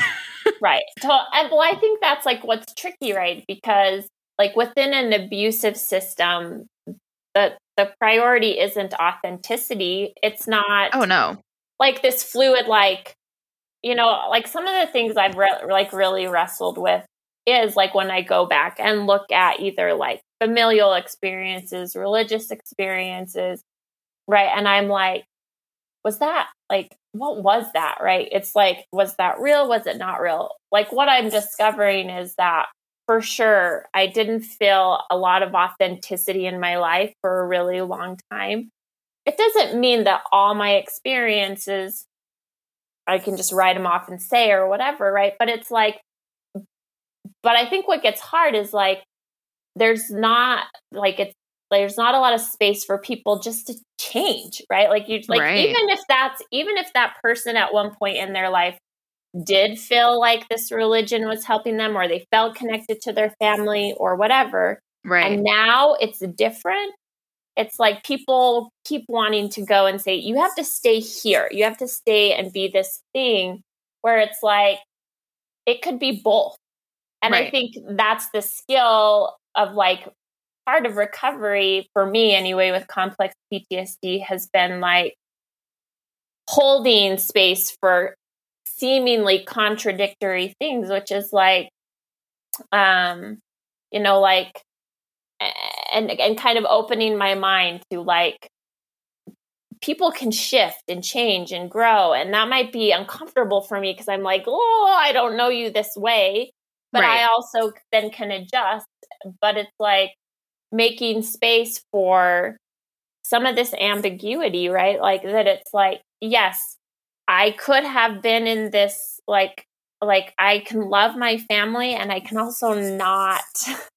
Right. So, and, well, I think that's like what's tricky, right? Because like within an abusive system, the the priority isn't authenticity. It's not oh no, like this fluid, like you know, like some of the things I've re- like really wrestled with is like when I go back and look at either like familial experiences, religious experiences, right? And I'm like, was that like what was that? Right? It's like was that real? Was it not real? Like what i'm discovering is that for sure i didn't feel a lot of authenticity in my life for a really long time. It doesn't mean that all my experiences i can just write them off and say or whatever right but it's like but i think what gets hard is like there's not like it's there's not a lot of space for people just to change right like you like Right. even if that's even if that person at one point in their life did feel like this religion was helping them or they felt connected to their family or whatever right? and now it's different it's like people keep wanting to go and say you have to stay here you have to stay and be this thing where it's like it could be both. And right. I think that's the skill of like part of recovery for me anyway with complex PTSD has been like holding space for seemingly contradictory things, which is like, um, you know, like, and and kind of opening my mind to like people can shift and change and grow and that might be uncomfortable for me because i'm like oh i don't know you this way but right. i also then can adjust but it's like making space for some of this ambiguity right like that it's like yes I could have been in this like like I can love my family and I can also not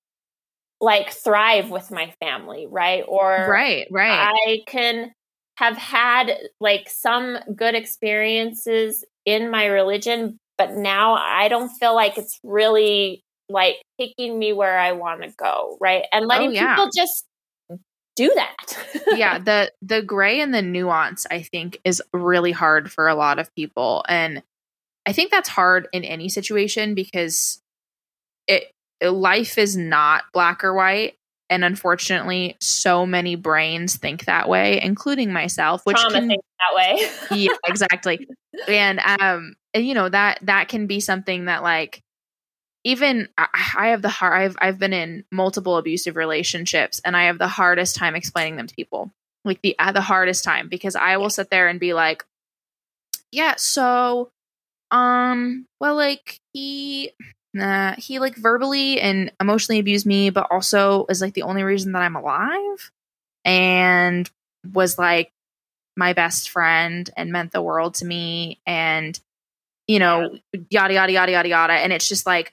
like thrive with my family, right? Or Right, right. I can have had like some good experiences in my religion, but now I don't feel like it's really like taking me where I want to go, right? And oh, letting oh, yeah. people just do that. yeah, the the gray and the nuance I think is really hard for a lot of people and I think that's hard in any situation because it life is not black or white. And unfortunately so many brains think that way including myself which Trauma can, that way. Yeah exactly. And um and you know that that can be something that like even I have the hard I've I've been in multiple abusive relationships and I have the hardest time explaining them to people. Like the uh, the hardest time because I will sit there and be like, yeah, so um well like he uh, he like verbally and emotionally abused me but also is like the only reason that I'm alive and was like my best friend and meant the world to me and you know yada yada yada yada yada. And it's just like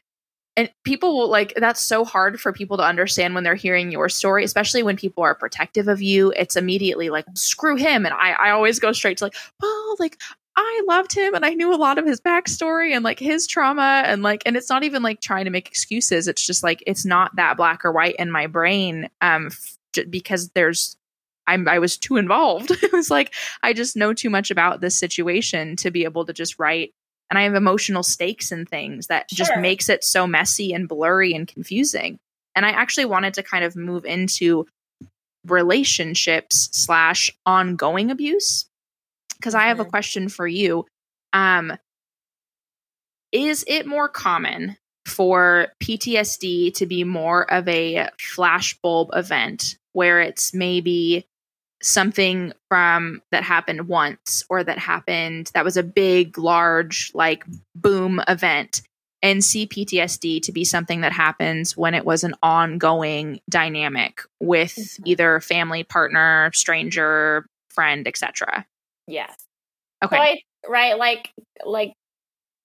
and people will like that's so hard for people to understand when they're hearing your story especially when people are protective of you. It's immediately like screw him. And i i always go straight to like well like I loved him and I knew a lot of his backstory and like his trauma and like and it's not even like trying to make excuses it's just like it's not that black or white in my brain um f- because there's I'm I was too involved. it was like I just know too much about this situation to be able to just write and I have emotional stakes and things that sure. just makes it so messy and blurry and confusing. And I actually wanted to kind of move into relationships slash ongoing abuse because mm-hmm. I have a mm-hmm. question for you. Um, is it more common for PTSD to be more of a flashbulb event where it's maybe something from that happened once or that happened that was a big large like boom event and CPTSD to be something that happens when it was an ongoing dynamic with mm-hmm. either family partner stranger friend etc yes okay so I, right like like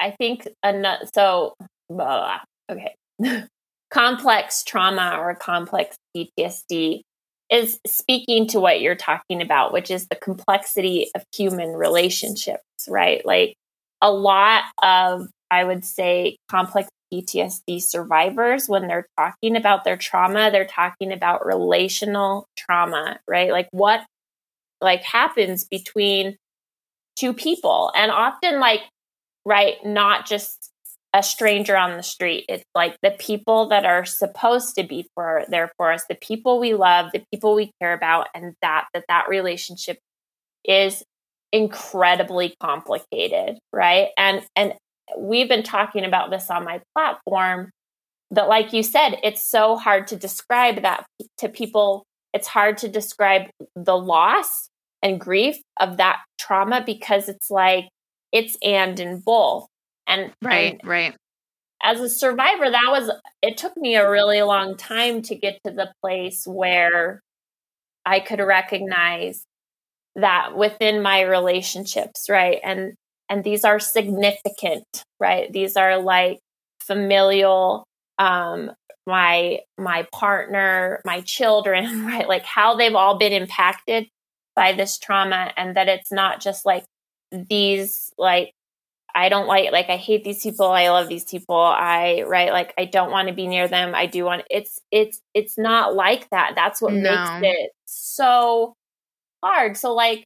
i think enough so blah, okay complex trauma or complex ptsd is speaking to what you're talking about, which is the complexity of human relationships, right? Like a lot of, I would say, complex PTSD survivors, when they're talking about their trauma, they're talking about relational trauma, right? Like what like happens between two people and often like right not just a stranger on the street. It's like the people that are supposed to be for there for us, the people we love, the people we care about, and that that that relationship is incredibly complicated, right? And and we've been talking about this on my platform that like you said, it's so hard to describe that to people. It's hard to describe the loss and grief of that trauma because it's like it's and in both and right, and right. As a survivor, that was it took me a really long time to get to the place where I could recognize that within my relationships, right? And and these are significant, right? These are like familial um my my partner, my children, right? Like how they've all been impacted by this trauma and that it's not just like these like I don't like like I hate these people. I love these people. I right like I don't want to be near them. I do want it's it's it's not like that. That's what no. makes it so hard. So like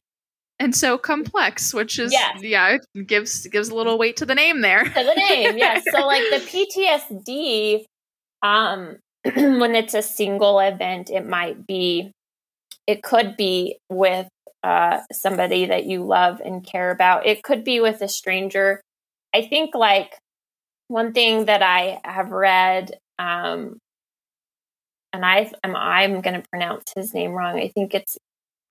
and so complex, which is yes. yeah, it gives gives a little weight to the name there. To the name, yes. So like the PTSD, um, when it's a single event, it might be, it could be with uh, somebody that you love and care about. It could be with a stranger. I think like one thing that I have read, um, and I am I'm going to pronounce his name wrong. I think it's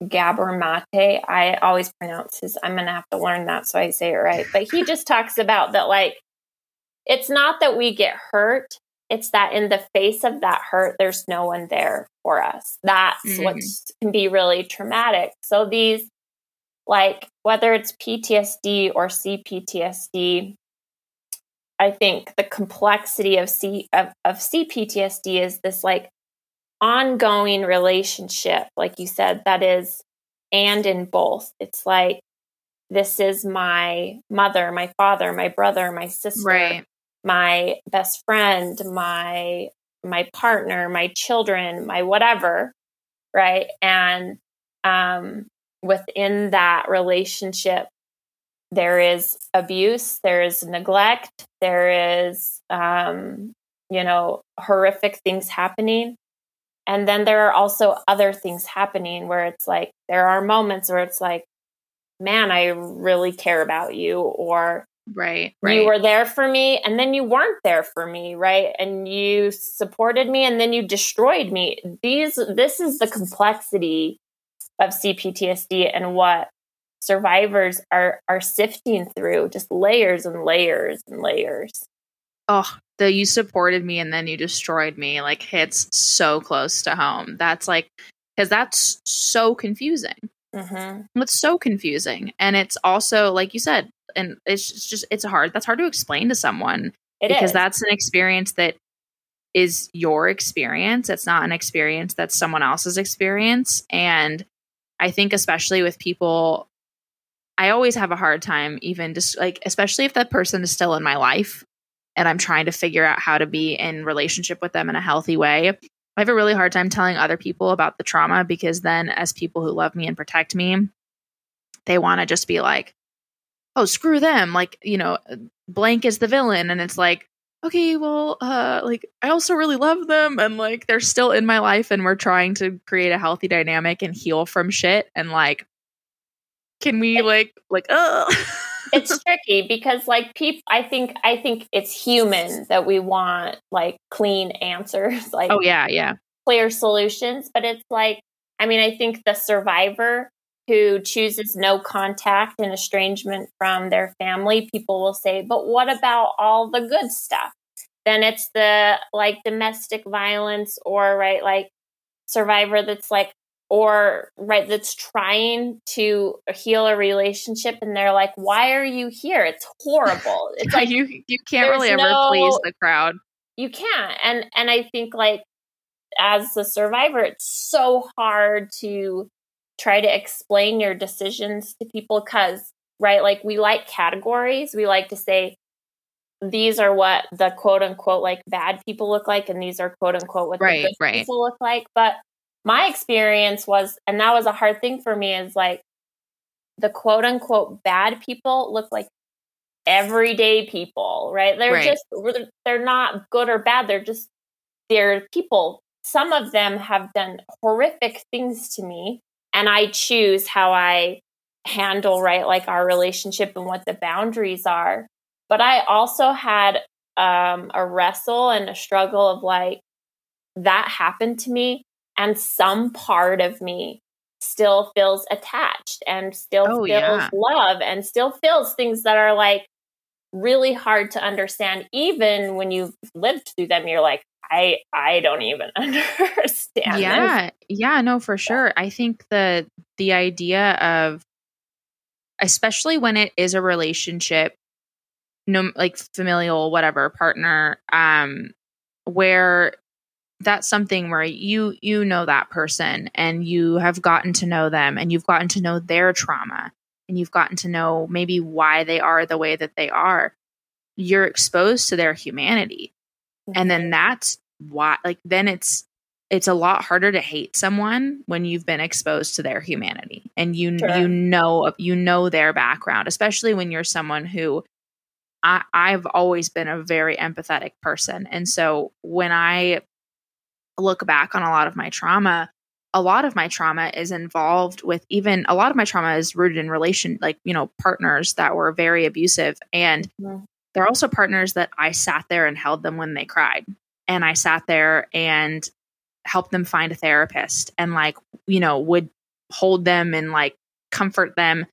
Gabor Mate. I always pronounce his. I'm going to have to learn that so I say it right. But he just talks about that like it's not that we get hurt. It's that in the face of that hurt, there's no one there for us. That's mm-hmm. what can be really traumatic. So these, like whether it's PTSD or CPTSD, I think the complexity of C of, of CPTSD is this like ongoing relationship, like you said, that is and in both. It's like this is my mother, my father, my brother, my sister, right. My best friend, my my partner, my children, my whatever, right? And um, within that relationship, there is abuse, there is neglect, there is, um, you know, horrific things happening. And then there are also other things happening where it's like, there are moments where it's like, man, I really care about you, or right, right. you were there for me, and then you weren't there for me, right? And you supported me, and then you destroyed me. These, this is the complexity of CPTSD and what survivors are are sifting through, just layers and layers and layers. Oh, the you supported me and then you destroyed me like hits so close to home. That's like because that's so confusing. Mm-hmm. It's so confusing, and it's also like you said, and it's just it's hard. That's hard to explain to someone it because is. that's an experience that is your experience. It's not an experience that's someone else's experience, and I think especially with people, I always have a hard time even just like especially if that person is still in my life and I'm trying to figure out how to be in relationship with them in a healthy way. I have a really hard time telling other people about the trauma because then, as people who love me and protect me, they want to just be like, oh, screw them. Like, you know, blank is the villain. And it's like, okay, well, uh, like, I also really love them. And like, they're still in my life and we're trying to create a healthy dynamic and heal from shit. And like, can we like, like, oh. it's tricky because like people i think i think it's human that we want like clean answers like oh yeah yeah clear solutions but it's like i mean i think the survivor who chooses no contact and estrangement from their family people will say but what about all the good stuff? Then it's the like domestic violence or right like survivor that's like or right that's trying to heal a relationship and they're like why are you here? It's horrible. It's like you you can't really ever no, please the crowd. You can't and and i think like as a survivor it's so hard to try to explain your decisions to people because right like we like categories we like to say these are what the quote unquote like bad people look like and these are quote unquote what right, the good right. people look like but my experience was, and that was a hard thing for me, is like the quote unquote bad people look like everyday people, right? They're right. just, they're not good or bad. They're just, they're people. Some of them have done horrific things to me, and I choose how I handle, right? Like our relationship and what the boundaries are. But I also had um, a wrestle and a struggle of like, that happened to me and some part of me still feels attached and still oh, feels yeah. love and still feels things that are like really hard to understand even when you've lived through them you're like i i don't even understand yeah this. yeah no for sure. I think the the idea of especially when it is a relationship no like familial whatever partner um where that's something where you you know that person and you have gotten to know them and you've gotten to know their trauma and you've gotten to know maybe why they are the way that they are you're exposed to their humanity and then mm-hmm. that's why like then it's it's a lot harder to hate someone when you've been exposed to their humanity and you Sure. you know you know their background especially when you're someone who I, I've always been a very empathetic person and so when I look back on a lot of my trauma a lot of my trauma is involved with even a lot of my trauma is rooted in relation like you know partners that were very abusive. And Mhm. they're also partners that I sat there and held them when they cried. And I sat there and helped them find a therapist and like you know would hold them and like comfort them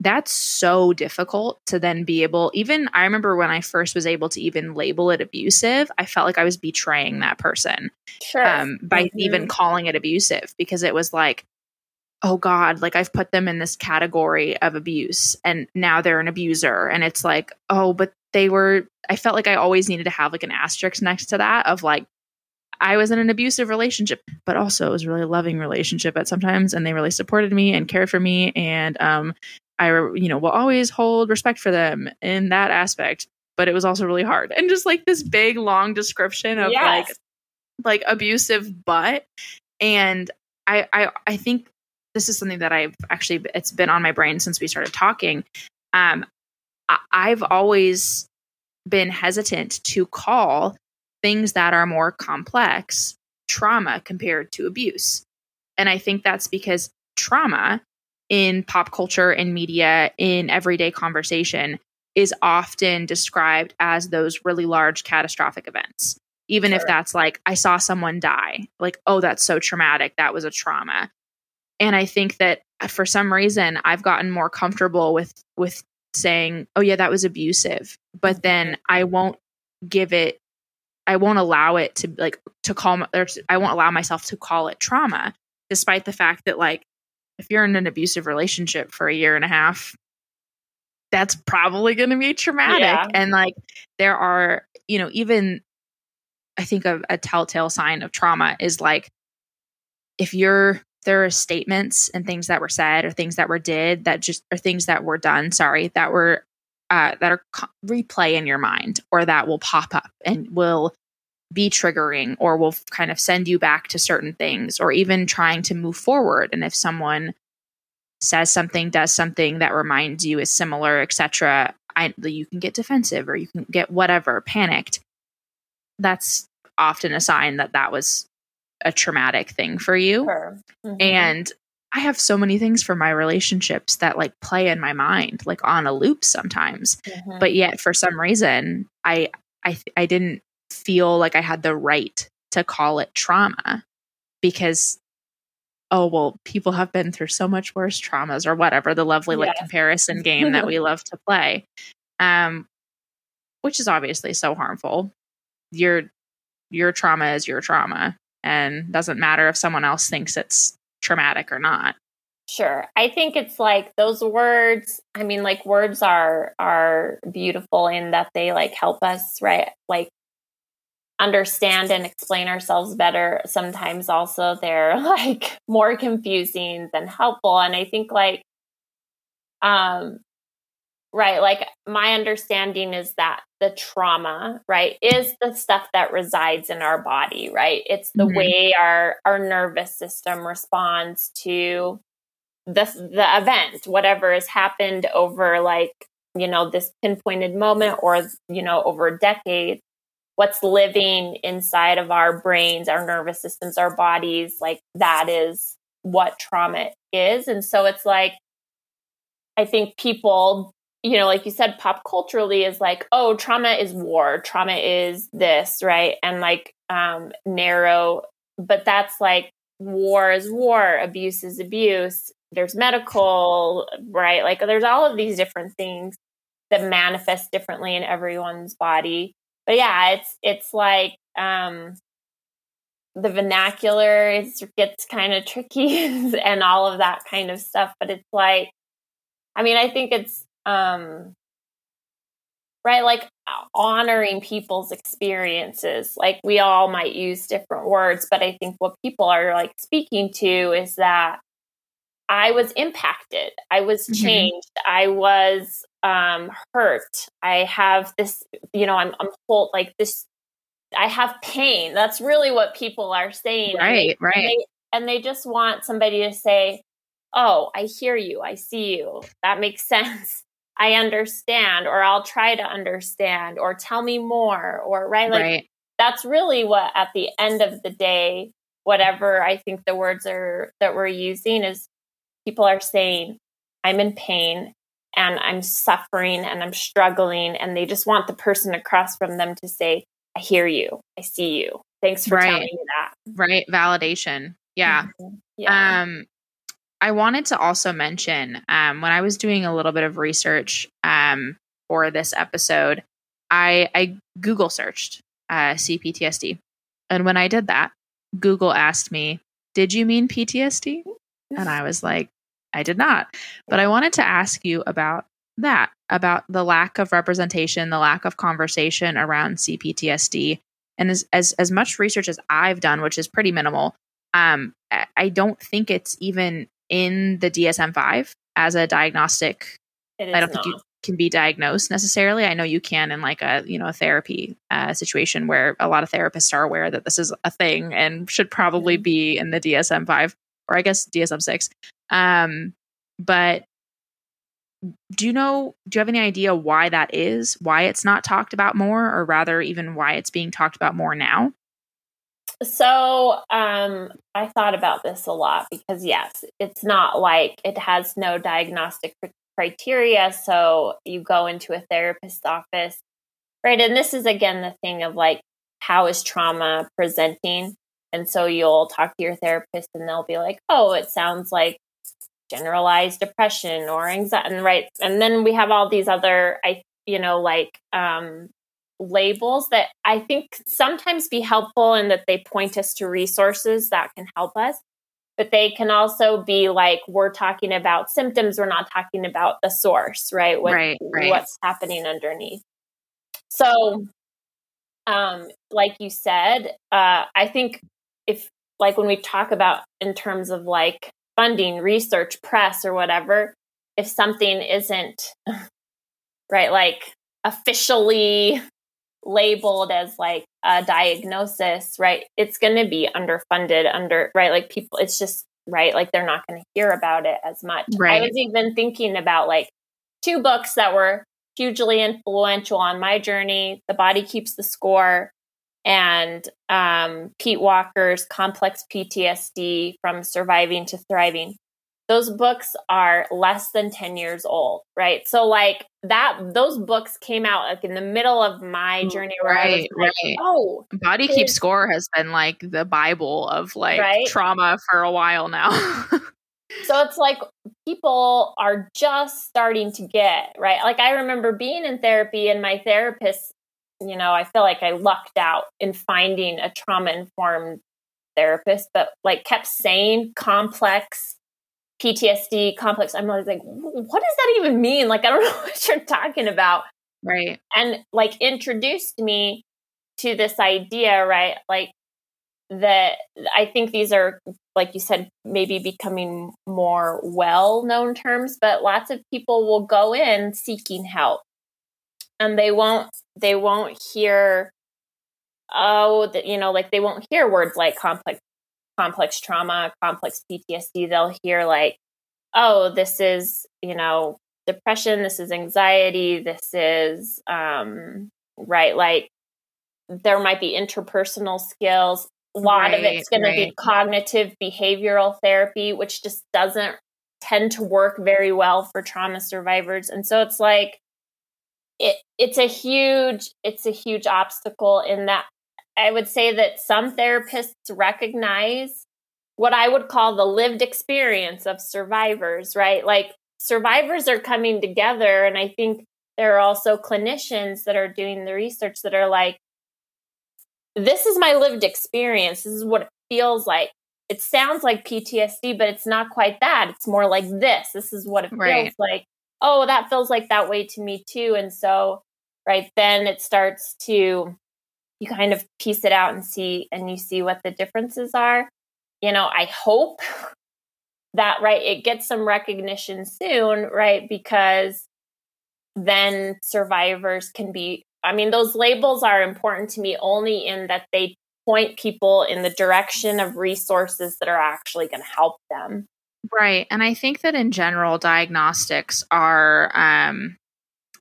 that's so difficult to then be able even i remember when i first was able to even label it abusive i felt like i was betraying that person Sure. um, by Mhm. even calling it abusive because it was like oh god like i've put them in this category of abuse and now they're an abuser and it's like oh but they were i felt like i always needed to have like an asterisk next to that of like i was in an abusive relationship but also it was a really loving relationship at sometimes and they really supported me and cared for me and um i you know will always hold respect for them in that aspect but it was also really hard. And just like this big long description of like Yes. like abusive but and I, I i think this is something that i've actually it's been on my brain since we started talking. Um I, i've always been hesitant to call things that are more complex trauma compared to abuse. And i think that's because trauma in pop culture in media in everyday conversation is often described as those really large catastrophic events. Even if that's like i saw someone die like oh that's so traumatic that was a trauma. And i think that uh, for some reason i've gotten more comfortable with with saying oh yeah that was abusive but then i won't give it i won't allow it to like to call or i won't allow myself to call it trauma despite the fact that like if you're in an abusive relationship for a year and a half that's probably going to be traumatic Yeah. and like there are you know even i think a, a telltale sign of trauma is like if you're there are statements and things that were said or things that were did that just or things that were done sorry that were uh, that are co- replay in your mind or that will pop up and will be triggering or will kind of send you back to certain things or even trying to move forward and if someone says something does something that reminds you is similar etc you can get defensive or you can get whatever panicked that's often a sign that that was a traumatic thing for you Sure. Mhm. and i have so many things for my relationships that like play in my mind like on a loop sometimes Mhm. but yet for some reason i i i didn't feel like i had the right to call it trauma because oh well people have been through so much worse traumas or whatever the lovely like Yes. comparison game that we love to play um which is obviously so harmful your your trauma is your trauma and doesn't matter if someone else thinks it's traumatic or not Sure. I think it's like those words, I mean like words are are beautiful in that they like help us, right? Like understand and explain ourselves better. Sometimes also they're like more confusing than helpful and I think like um right, like my understanding is that the trauma, right, is the stuff that resides in our body, right? It's the Mhm. way our our nervous system responds to the the event whatever has happened over like you know this pinpointed moment or you know over decades what's living inside of our brains our nervous systems our bodies like that is what trauma is. And so it's like i think people you know like you said pop culturally is like oh trauma is war trauma is this right? And like um narrow but that's like war is war abuse is abuse there's medical right? Like there's all of these different things that manifest differently in everyone's body but yeah it's it's like um the vernacular is, gets kind of tricky and all of that kind of stuff but it's like i mean i think it's um right like honoring people's experiences like we all might use different words but i think what people are like speaking to is that i was impacted i was Mhm. changed i was um hurt i have this you know i'm i'm whole like this I have pain. That's really what people are saying. Right, right. And they, and they just want somebody to say, "Oh, I hear you. I see you. That makes sense. I understand or I'll try to understand or tell me more or right like right. that's really what at the end of the day whatever I think the words are that we're using is people are saying I'm in pain and I'm suffering and I'm struggling and they just want the person across from them to say I hear you. I see you. Thanks for Right. telling me that. Right. Validation. Yeah. Mhm. Yeah. Um, I wanted to also mention um, when I was doing a little bit of research um, for this episode, I, I Google searched uh, CPTSD. And when I did that, Google asked me, Did you mean PTSD? And I was like, I did not. But I wanted to ask you about that, about the lack of representation, the lack of conversation around CPTSD. And as, as, as much research as I've done, which is pretty minimal, um, I- don't think it's even in the DSM 5 as a diagnostic I don't not. think you can be diagnosed necessarily. I know you can in like a you know a therapy uh, situation where a lot of therapists are aware that this is a thing and should probably Mhm. be in the DSM five or I guess DSM six. Um, but do you know? Do you have any idea why that is? Why it's not talked about more, or rather, even why it's being talked about more now? So, um, I thought about this a lot because, yes, it's not like it has no diagnostic cr- criteria. So, you go into a therapist's office, right? And this is again the thing of like, how is trauma presenting? And so, you'll talk to your therapist and they'll be like, oh, it sounds like generalized depression or anxiety, and right? And then we have all these other, I, you know, like, um, labels that I think sometimes be helpful in that they point us to resources that can help us. But they can also be like, we're talking about symptoms, we're not talking about the source, right? What, Right, right. What's happening underneath. So, um, like you said, uh, I think if, like, when we talk about in terms of like funding, research, press, or whatever, if something isn't, right, like officially labeled as like a diagnosis, right? It's going to be underfunded, under, right? Like people, it's just, right? Like they're not going to hear about it as much. Right. I was even thinking about like two books that were hugely influential on my journey The Body Keeps the Score and um, Pete Walker's Complex PTSD from Surviving to Thriving those books are less than 10 years old right so like that those books came out like in the middle of my journey where I was Right, like, right. oh Body Keep Score has been like the Bible of like Right? trauma for a while now. so it's like people are just starting to get right like i remember being in therapy and my therapist you know i feel like i lucked out in finding a trauma informed therapist but like kept saying complex ptsd complex i'm always like what does that even mean? Like i don't know what you're talking about. Right. and like introduced me to this idea right like that i think these are like you said maybe becoming more well known terms but lots of people will go in seeking help and they won't they won't hear oh that you know like they won't hear words like complex complex trauma complex ptsd they'll hear like oh this is you know depression this is anxiety this is um right like there might be interpersonal skills. A lot of it's going to be cognitive behavioral therapy which just doesn't tend to work very well for trauma survivors. And so it's like it it's a huge it's a huge obstacle in that i would say that some therapists recognize what i would call the lived experience of survivors right? Like survivors are coming together and i think there are also clinicians that are doing the research that are like this is my lived experience. This is what it feels like. It sounds like ptsd but it's not quite that. It's more like this. This is what it Right. feels like oh that feels like that way to me too and so right then it starts to you kind of piece it out and see and you see what the differences are you know i hope that right it gets some recognition soon right because then survivors can be I mean, those labels are important to me only in that they point people in the direction of resources that are actually going to help them. Right. And I think that in general, diagnostics are, um,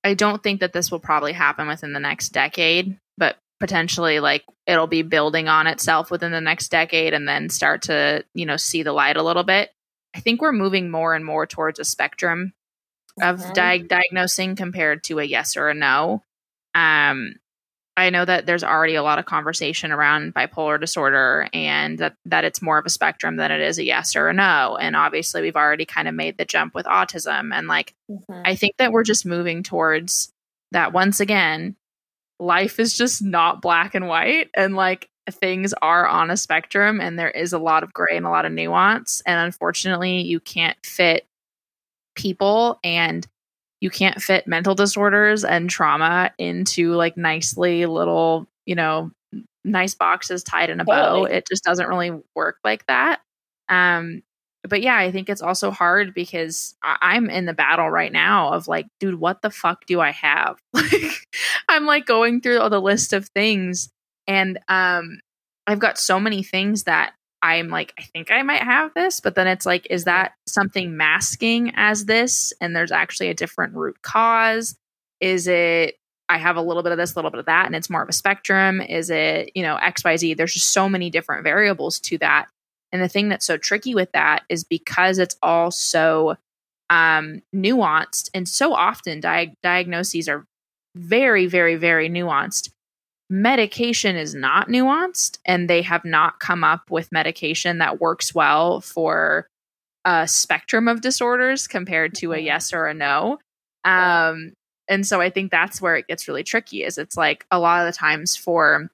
I don't think that this will probably happen within the next decade, but potentially like it'll be building on itself within the next decade and then start to, you know, see the light a little bit. I think we're moving more and more towards a spectrum of mm-hmm. di- diagnosing compared to a yes or a no. Um, I know that there's already a lot of conversation around bipolar disorder and that, that it's more of a spectrum than it is a yes or a no. And obviously, we've already kind of made the jump with autism. And like, mm-hmm. I think that we're just moving towards that once again, life is just not black and white. And like, things are on a spectrum and there is a lot of gray and a lot of nuance. And unfortunately, you can't fit people and you can't fit mental disorders and trauma into like nicely little, you know, nice boxes tied in a bow. It just doesn't really work like that. Um, but yeah, I think it's also hard because I- am in the battle right now of like, dude, what the fuck do I have? Like, I'm like going through all the list of things, and um, I've got so many things that I'm like, I think I might have this, but then it's like, is that something masking as this? And there's actually a different root cause? Is it, I have a little bit of this, a little bit of that, and it's more of a spectrum? Is it, you know, XYZ? There's just so many different variables to that. And the thing that's so tricky with that is because it's all so um, nuanced and so often di- diagnoses are very, very, very nuanced medication is not nuanced and they have not come up with medication that works well for a spectrum of disorders compared to a mm-hmm. yes or a no um, and so i think that's where it gets really tricky is it's like a lot of the times for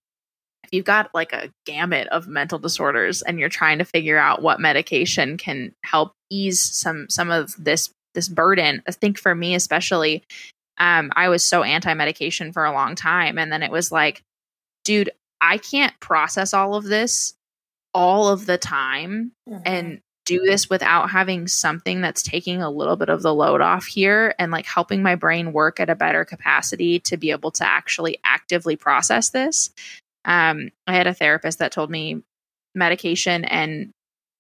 if you've got like a gamut of mental disorders and you're trying to figure out what medication can help ease some some of this this burden i think for me especially um, I was so anti medication for a long time. And then it was like, dude, I can't process all of this all of the time mm-hmm. and do this without having something that's taking a little bit of the load off here and like helping my brain work at a better capacity to be able to actually actively process this. Um, I had a therapist that told me medication and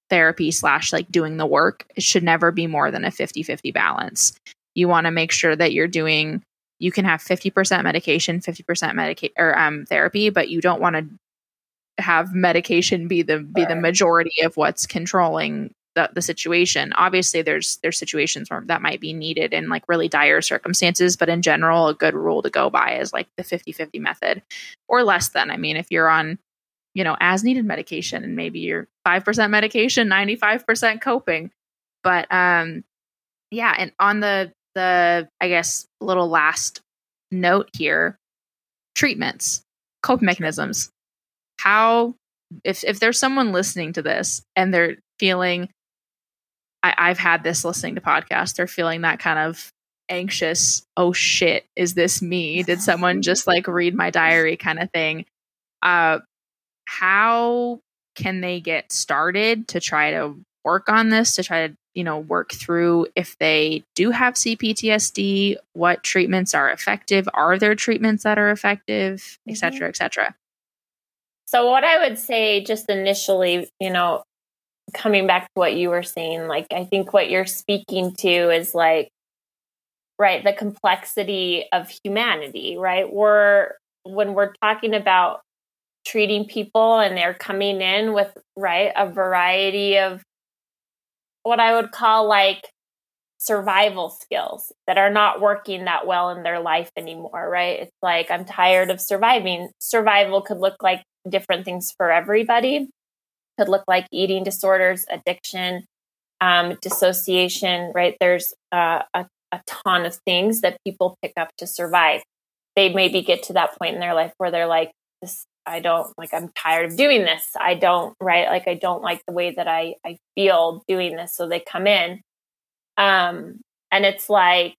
therapy slash like doing the work should never be more than a 50 50 balance you want to make sure that you're doing you can have 50% medication 50% medication or um, therapy but you don't want to have medication be the be the majority of what's controlling the, the situation. Obviously there's there's situations where that might be needed in like really dire circumstances but in general a good rule to go by is like the 50-50 method or less than. I mean if you're on you know as needed medication and maybe you're 5% medication 95% coping. But um yeah and on the the, I guess, little last note here treatments, coping mechanisms. How, if, if there's someone listening to this and they're feeling, I, I've had this listening to podcasts, they're feeling that kind of anxious, oh shit, is this me? Did someone just like read my diary kind of thing? Uh, how can they get started to try to work on this, to try to you know work through if they do have CPTSD, what treatments are effective, are there treatments that are effective, et cetera, mm-hmm. et cetera. So what I would say just initially, you know, coming back to what you were saying, like I think what you're speaking to is like right, the complexity of humanity, right? We're when we're talking about treating people and they're coming in with right a variety of what I would call like survival skills that are not working that well in their life anymore, right? It's like I'm tired of surviving. Survival could look like different things for everybody. Could look like eating disorders, addiction, um, dissociation, right? There's uh, a, a ton of things that people pick up to survive. They maybe get to that point in their life where they're like, this I don't like I'm tired of doing this. I don't right like I don't like the way that I I feel doing this so they come in. Um and it's like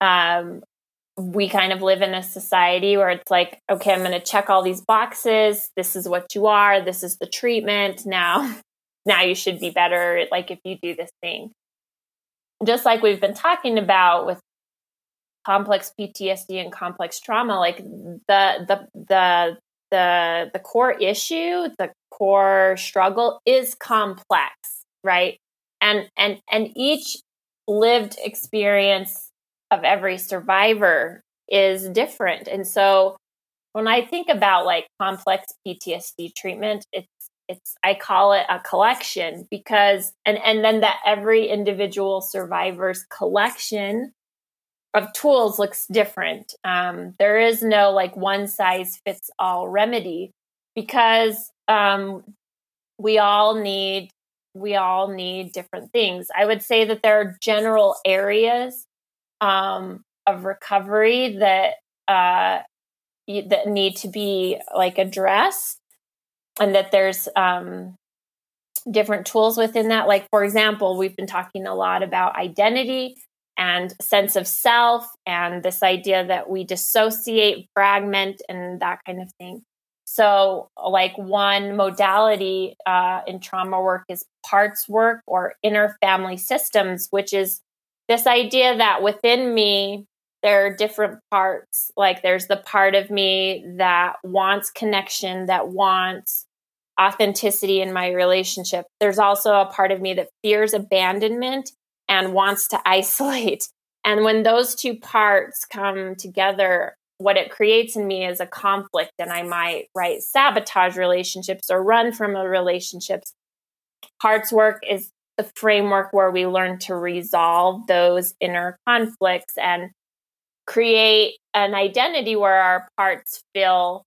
um we kind of live in a society where it's like okay, I'm going to check all these boxes. This is what you are. This is the treatment. Now now you should be better like if you do this thing. Just like we've been talking about with complex PTSD and complex trauma, like the the the the the core issue, the core struggle is complex, right? And and and each lived experience of every survivor is different. And so when I think about like complex PTSD treatment, it's it's I call it a collection because and and then that every individual survivor's collection of tools looks different. Um, there is no like one size fits all remedy because um, we all need we all need different things. I would say that there are general areas um, of recovery that uh, that need to be like addressed, and that there's um, different tools within that. Like for example, we've been talking a lot about identity and sense of self and this idea that we dissociate, fragment, and that kind of thing. So, like one modality uh, in trauma work is parts work or inner family systems, which is this idea that within me, there are different parts. Like there's the part of me that wants connection, that wants authenticity in my relationship. There's also a part of me that fears abandonment and wants to isolate. And when those two parts come together, what it creates in me is a conflict, and I might right sabotage relationships or run from relationships. Parts work is the framework where we learn to resolve those inner conflicts and create an identity where our parts feel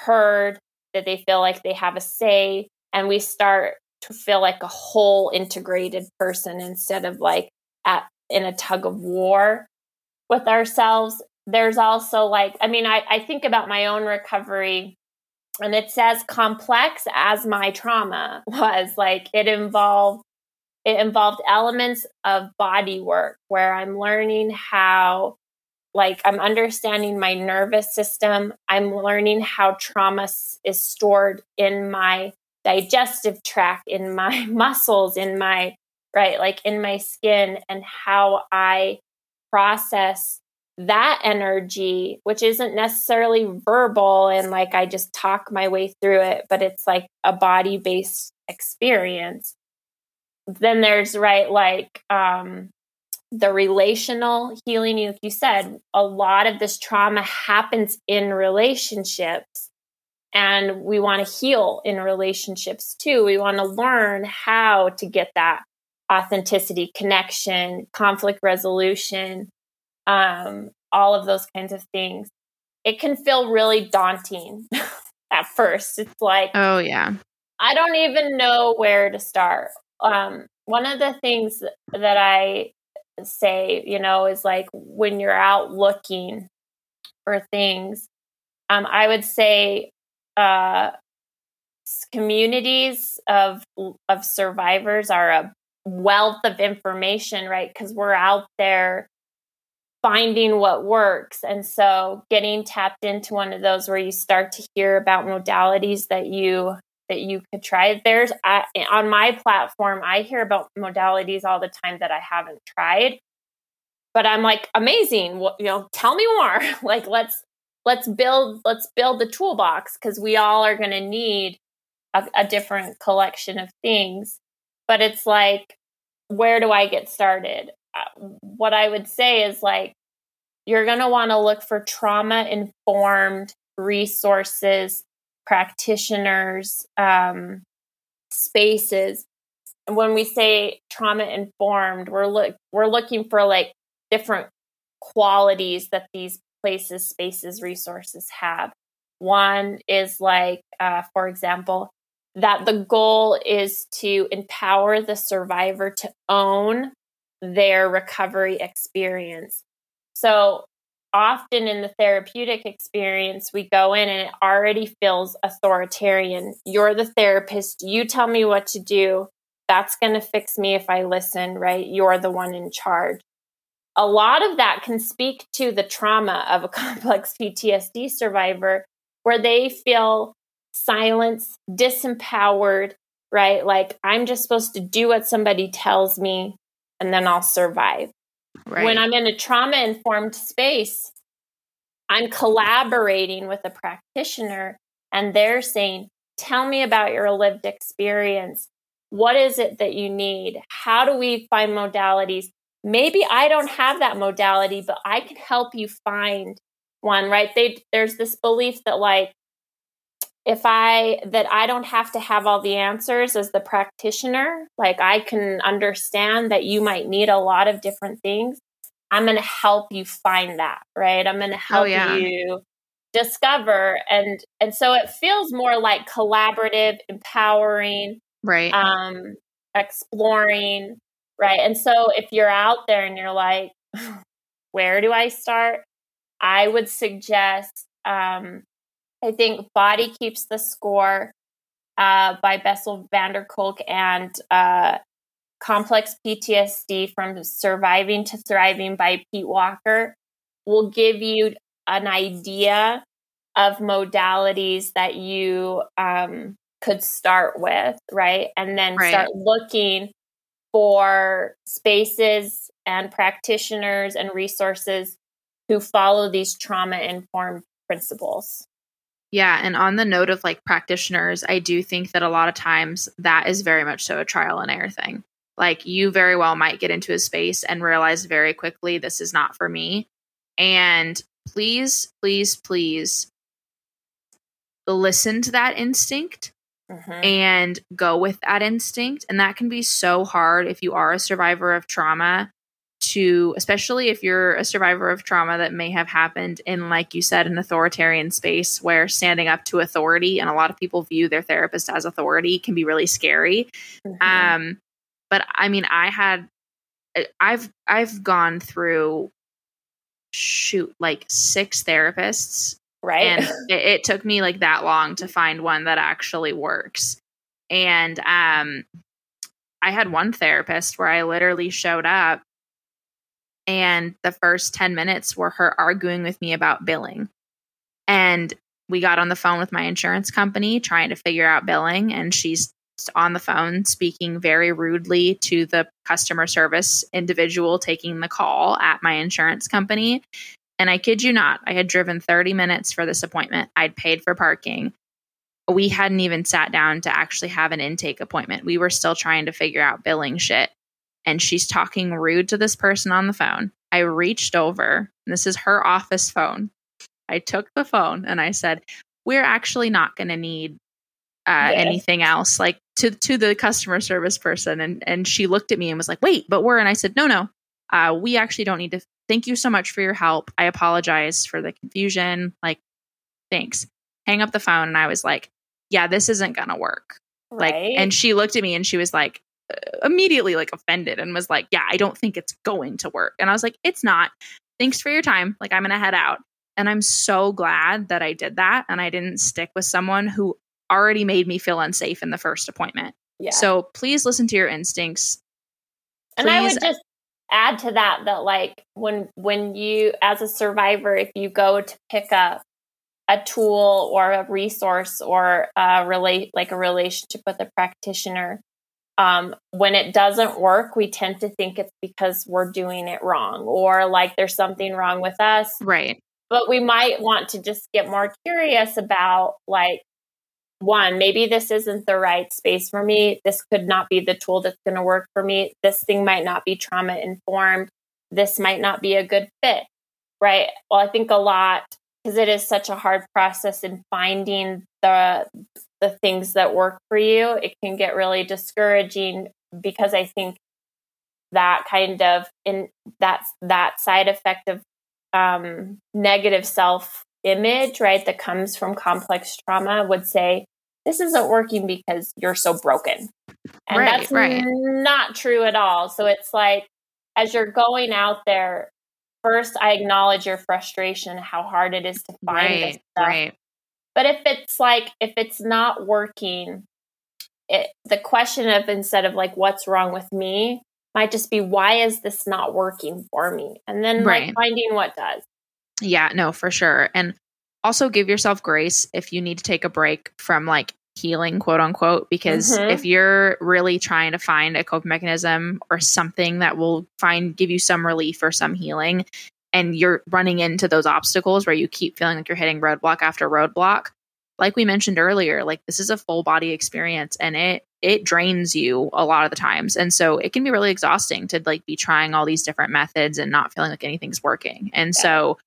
heard, that they feel like they have a say, and we start to feel like a whole integrated person instead of like at in a tug of war with ourselves. There's also like, I mean, I, I think about my own recovery and it's as complex as my trauma was. Like it involved it involved elements of body work where I'm learning how like I'm understanding my nervous system. I'm learning how trauma is stored in my digestive tract, in my muscles, in my, right, like in my skin, and how I process that energy, which isn't necessarily verbal and like I just talk my way through it, but it's like a body based experience. Then there's, right, like, um, the relational healing, like you said, a lot of this trauma happens in relationships and we want to heal in relationships too. We want to learn how to get that authenticity, connection, conflict resolution, um, all of those kinds of things. It can feel really daunting at first. It's like, oh, yeah. I don't even know where to start. Um, one of the things that I say, you know, is like when you're out looking for things, um, I would say uh, communities of of survivors are a wealth of information, right? Because we're out there finding what works, and so getting tapped into one of those where you start to hear about modalities that you that you could try. There's I, on my platform, I hear about modalities all the time that I haven't tried, but I'm like amazing. Well, you know, tell me more. like let's let's build let's build the toolbox because we all are going to need a, a different collection of things. But it's like where do i get started? Uh, what i would say is like you're going to want to look for trauma informed resources practitioners um, spaces. When we say trauma informed we're look we're looking for like different qualities that these places, spaces, resources have. One is like, uh, for example, that the goal is to empower the survivor to own their recovery experience. So often in the therapeutic experience, we go in and it already feels authoritarian. You're the therapist, you tell me what to do. That's going to fix me if I listen, right? You're the one in charge a lot of that can speak to the trauma of a complex PTSD survivor where they feel silenced, disempowered, right? Like I'm just supposed to do what somebody tells me and then I'll survive. Right. When I'm in a trauma informed space, I'm collaborating with a practitioner and they're saying, Tell me about your lived experience. What is it that you need? How do we find modalities? Maybe I don't have that modality, but I can help you find one, right? They, there's this belief that, like, if I that I don't have to have all the answers as the practitioner, like I can understand that you might need a lot of different things. I'm going to help you find that, right? I'm going to oh, help oh, yeah. you discover and and so it feels more like collaborative, empowering, right? Um exploring, right? And so if you're out there and you're like where do I start? I would suggest um I think Body Keeps the Score uh, by Bessel van der Kolk and uh, Complex PTSD from Surviving to Thriving by Pete Walker will give you an idea of modalities that you um, could start with, right? And then right. start looking for spaces and practitioners and resources who follow these trauma informed principles. Yeah. And on the note of like practitioners, I do think that a lot of times that is very much so a trial and error thing. Like you very well might get into a space and realize very quickly this is not for me. And please, please, please listen to that instinct mm-hmm. and go with that instinct. And that can be so hard if you are a survivor of trauma to especially if you're a survivor of trauma that may have happened in like you said an authoritarian space where standing up to authority and a lot of people view their therapist as authority can be really scary mm-hmm. um but i mean i had i've i've gone through shoot like six therapists right and it, it took me like that long to find one that actually works and um I had one therapist where I literally showed up and the first 10 minutes were her arguing with me about billing. And we got on the phone with my insurance company trying to figure out billing. And she's on the phone speaking very rudely to the customer service individual taking the call at my insurance company. And I kid you not, I had driven 30 minutes for this appointment. I'd paid for parking. We hadn't even sat down to actually have an intake appointment. We were still trying to figure out billing shit and she's talking rude to this person on the phone. I reached over, this is her office phone. I took the phone and I said, "We're actually not going to need uh, yes. anything else." Like to to the customer service person, and and she looked at me and was like, "Wait, but we're." And I said, "No, no, uh, we actually don't need to. Thank you so much for your help. I apologize for the confusion. Like, thanks." Hang up the phone, and I was like, "Yeah, this isn't going to work." Right. Like, and she looked at me and she was like, uh, immediately like offended and was like, "Yeah, I don't think it's going to work." And I was like, "It's not. Thanks for your time. Like I'm going to head out." And I'm so glad that I did that and I didn't stick with someone who already made me feel unsafe in the first appointment. Yeah. So please listen to your instincts. Please. And I would just add to that that like when when you as a survivor if you go to pick up a tool or a resource or a relate like a relationship with a practitioner um, when it doesn't work, we tend to think it's because we're doing it wrong or like there's something wrong with us. Right. But we might want to just get more curious about like, one, maybe this isn't the right space for me. This could not be the tool that's going to work for me. This thing might not be trauma informed. This might not be a good fit. Right. Well, I think a lot because it is such a hard process in finding the the things that work for you, it can get really discouraging because I think that kind of in that that side effect of um, negative self image, right, that comes from complex trauma would say this isn't working because you're so broken, and right, that's right. not true at all. So it's like as you're going out there, first I acknowledge your frustration, how hard it is to find right, this stuff. Right. But if it's like, if it's not working, it, the question of instead of like, what's wrong with me might just be, why is this not working for me? And then right. like finding what does. Yeah, no, for sure. And also give yourself grace if you need to take a break from like healing, quote unquote, because Mhm. if you're really trying to find a coping mechanism or something that will find give you some relief or some healing, and you're running into those obstacles where you keep feeling like you're hitting roadblock after roadblock, like we mentioned earlier, like this is a full body experience and it it drains you a lot of the times. And so it can be really exhausting to like be trying all these different methods and not feeling like anything's working. And Yeah. so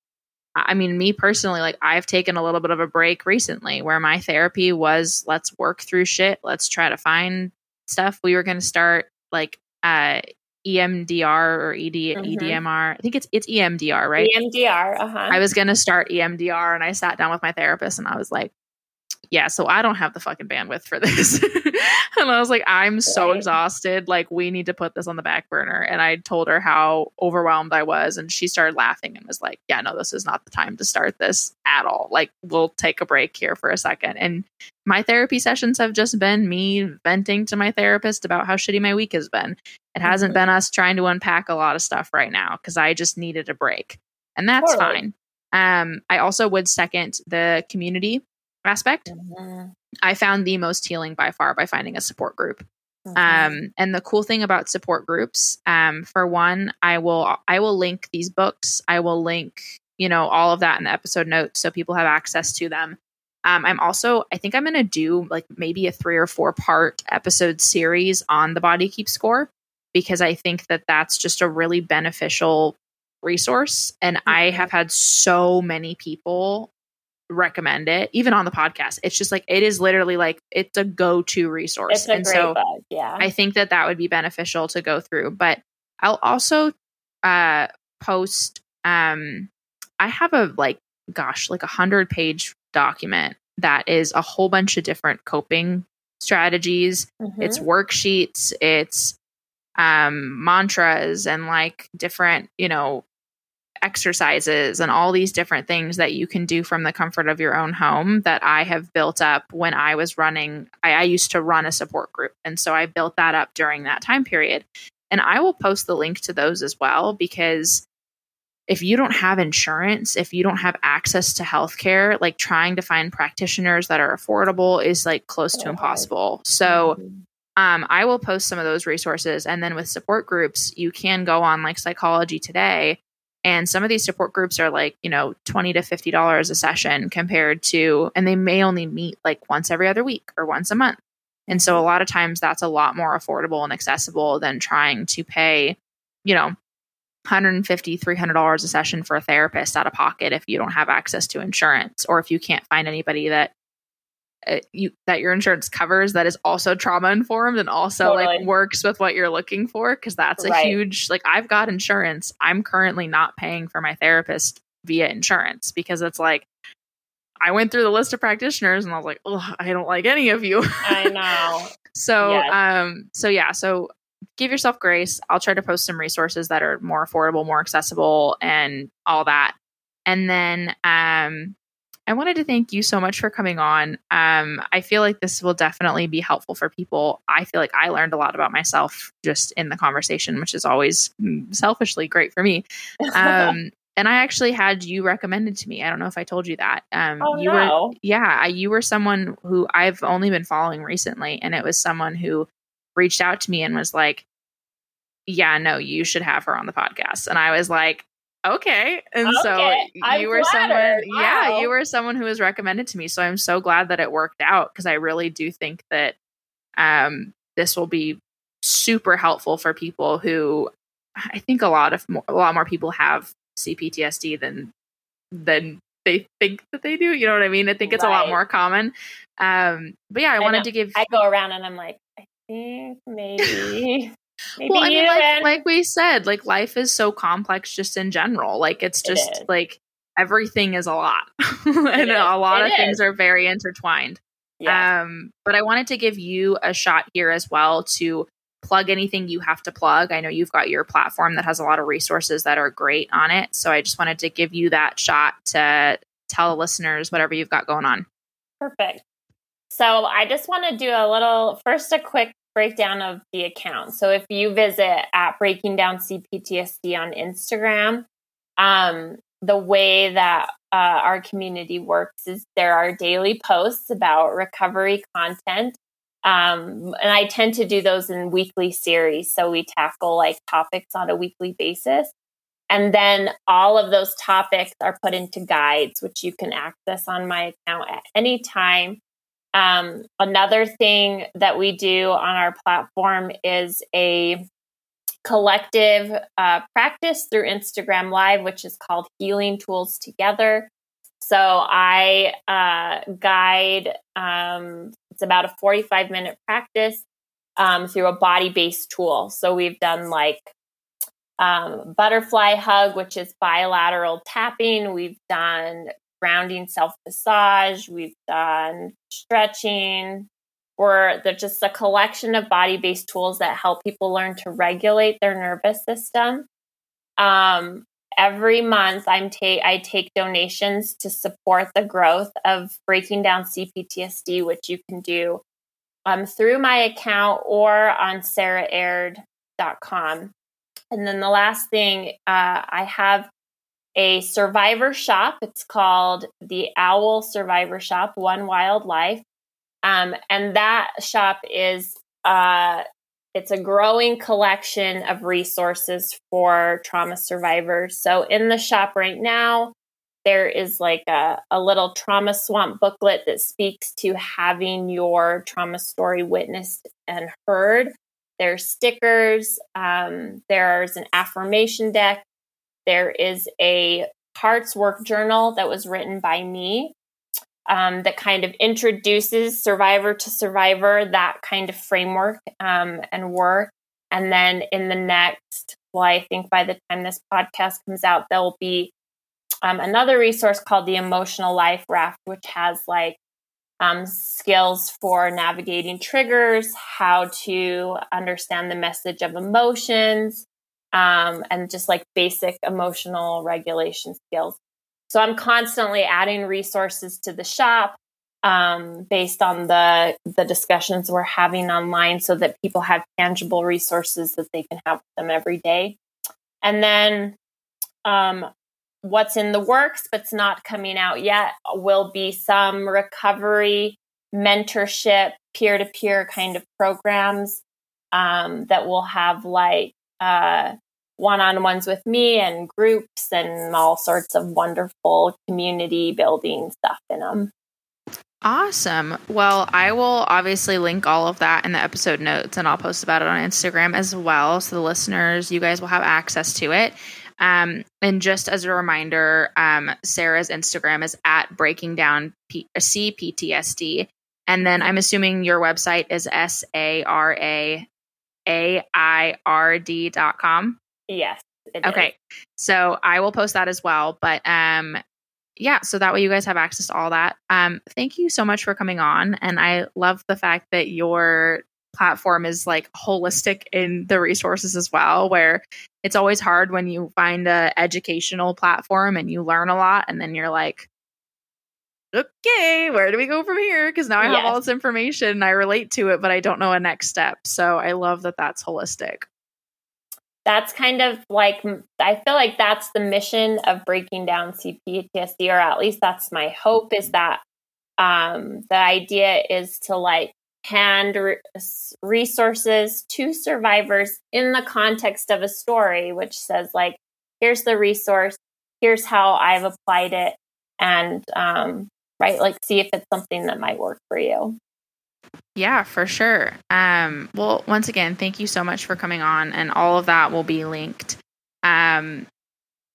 I mean, me personally, like I've taken a little bit of a break recently where my therapy was let's work through shit. Let's try to find stuff. We were going to start like uh, EMDR or ED, Mhm. EDMR. I think it's it's EMDR, right? EMDR. Uh huh. I was going to start EMDR and I sat down with my therapist and I was like, yeah, so I don't have the fucking bandwidth for this. and I was like, I'm so exhausted. Like, we need to put this on the back burner. And I told her how overwhelmed I was. And she started laughing and was like, yeah, no, this is not the time to start this at all. Like, we'll take a break here for a second. And my therapy sessions have just been me venting to my therapist about how shitty my week has been. It hasn't Mhm. been us trying to unpack a lot of stuff right now because I just needed a break. And that's Totally. fine. Um, I also would second the community aspect. Mhm. I found the most healing by far by finding a support group. Mhm. Um, and the cool thing about support groups, um, for one, I will I will link these books. I will link, you know, all of that in the episode notes so people have access to them. Um, I'm also I think I'm going to do like maybe a three or four part episode series on the Body Keep score because I think that that's just a really beneficial resource. And I Mhm. have had so many people recommend it, even on the podcast. It's just like it is literally like it's a go to resource. a and great so book. Yeah. I think that that would be beneficial to go through. But I'll also uh, post. Um, I have a like, gosh, like a hundred page document that is a whole bunch of different coping strategies. Mhm. It's worksheets. It's um, mantras and like different, you know, exercises and all these different things that you can do from the comfort of your own home that I have built up when I was running. I, I used to run a support group. And so I built that up during that time period. And I will post the link to those as well because if you don't have insurance, if you don't have access to healthcare, like trying to find practitioners that are affordable is like close to impossible. So, um, I will post some of those resources. And then with support groups, you can go on like Psychology Today. And some of these support groups are like, you know, 20 to $50 a session compared to, and they may only meet like once every other week or once a month. And so a lot of times that's a lot more affordable and accessible than trying to pay, you know, 150 $300 a session for a therapist out of pocket if you don't have access to insurance or if you can't find anybody that you that your insurance covers that is also trauma informed and also like works with what you're looking for because that's a Right. huge like I've got insurance. I'm currently not paying for my therapist via insurance because it's like I went through the list of practitioners and I was like, oh, I don't like any of you. I know. So Yes. um so yeah, so give yourself grace. I'll try to post some resources that are more affordable, more accessible and all that. And then um I wanted to thank you so much for coming on. Um I feel like this will definitely be helpful for people. I feel like I learned a lot about myself just in the conversation, which is always mm, selfishly great for me. Um and I actually had you recommended to me. I don't know if I told you that. Um oh you were no. yeah, I, you were someone who I've only been following recently, and it was someone who reached out to me and was like, "Yeah, no, you should have her on the podcast." And I was like, "Okay." And so Okay, I'm you were someone, flattered. yeah, you were someone who was recommended to me. So I'm so glad that it worked out because I really do think that um, this will be super helpful for people who I think a lot of more, a lot more people have CPTSD than than they think that they do. You know what I mean? I think it's a lot more common. Um, but yeah, I, I wanted know. to give. I go around and I'm like, I think maybe maybe well, I you mean, like, and like we said, like life is so complex just in general. Like it's just is. like everything is a lot, and is. a lot It of things are very intertwined. yeah. Um, but I wanted to give you a shot here as well to plug anything you have to plug. I know you've got your platform that has a lot of resources that are great on it. So I just wanted to give you that shot to tell the listeners whatever you've got going on. Perfect. So I just want to do a little first a quick breakdown of the account. So if you visit at Breaking Down CPTSD on Instagram, um, the way that uh, our community works is there are daily posts about recovery content. Um, and I tend to do those in weekly series. So we tackle like topics on a weekly basis. And then all of those topics are put into guides, which you can access on my account at any time. Um, another thing that we do on our platform is a collective uh, practice through Instagram Live, which is called Healing Tools Together. So I uh, guide, um, it's about a 45 minute practice um, through a body based tool. So we've done like um, butterfly hug, which is bilateral tapping. We've done grounding self massage. We've done stretching. Or they're just a collection of body based tools that help people learn to regulate their nervous system. Um, every month, I'm ta- I take donations to support the growth of breaking down CPTSD, which you can do um, through my account or on sarahaird.com. And then the last thing, uh, I have a survivor shop. It's called the Owl Survivor Shop, One Wild Life. Um, and that shop is uh, it's a growing collection of resources for trauma survivors. So in the shop right now, there is like a, a little trauma swamp booklet that speaks to having your trauma story witnessed and heard. There's stickers. Um, there's an affirmation deck there is a Parts Work Journal that was written by me um, that kind of introduces survivor to survivor, that kind of framework um, and work. And then in the next, well, I think by the time this podcast comes out, there'll be um, another resource called the Emotional Life Raft, which has like um, skills for navigating triggers, how to understand the message of emotions, um, and just like basic emotional regulation skills. So I'm constantly adding resources to the shop um, based on the the discussions we're having online, so that people have tangible resources that they can have with them every day. And then um, what's in the works but's not coming out yet will be some recovery mentorship peer-to-peer kind of programs um, that will have like uh, one-on-ones with me and groups and all sorts of wonderful community building stuff in them. Awesome. Well, I will obviously link all of that in the episode notes and I'll post about it on Instagram as well. So the listeners, you guys will have access to it. Um, and just as a reminder, um, Sarah's Instagram is at breaking down P- CPTSD. And then I'm assuming your website is S A R A a I R D dot com. Yes. Okay. Is. So I will post that as well. But um yeah, so that way you guys have access to all that. Um thank you so much for coming on. And I love the fact that your platform is like holistic in the resources as well, where it's always hard when you find a educational platform and you learn a lot and then you're like, okay, where do we go from here? Because now I have yes. all this information and I relate to it, but I don't know a next step. So I love that that's holistic. That's kind of like, I feel like that's the mission of breaking down CPTSD, or at least that's my hope is that um, the idea is to like hand re- resources to survivors in the context of a story, which says, like, here's the resource, here's how I've applied it, and um, right? Like see if it's something that might work for you. Yeah, for sure. Um, well, once again, thank you so much for coming on, and all of that will be linked. Um,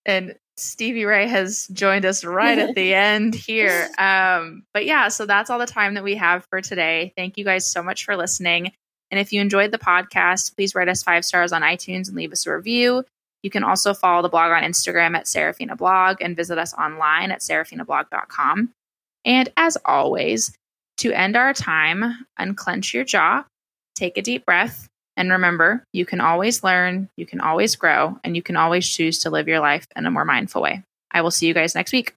and Stevie Ray has joined us right at the end here. Um, but yeah, so that's all the time that we have for today. Thank you guys so much for listening. And if you enjoyed the podcast, please write us five stars on iTunes and leave us a review. You can also follow the blog on Instagram at Seraphina Blog and visit us online at seraphinablog.com. And as always, to end our time, unclench your jaw, take a deep breath, and remember you can always learn, you can always grow, and you can always choose to live your life in a more mindful way. I will see you guys next week.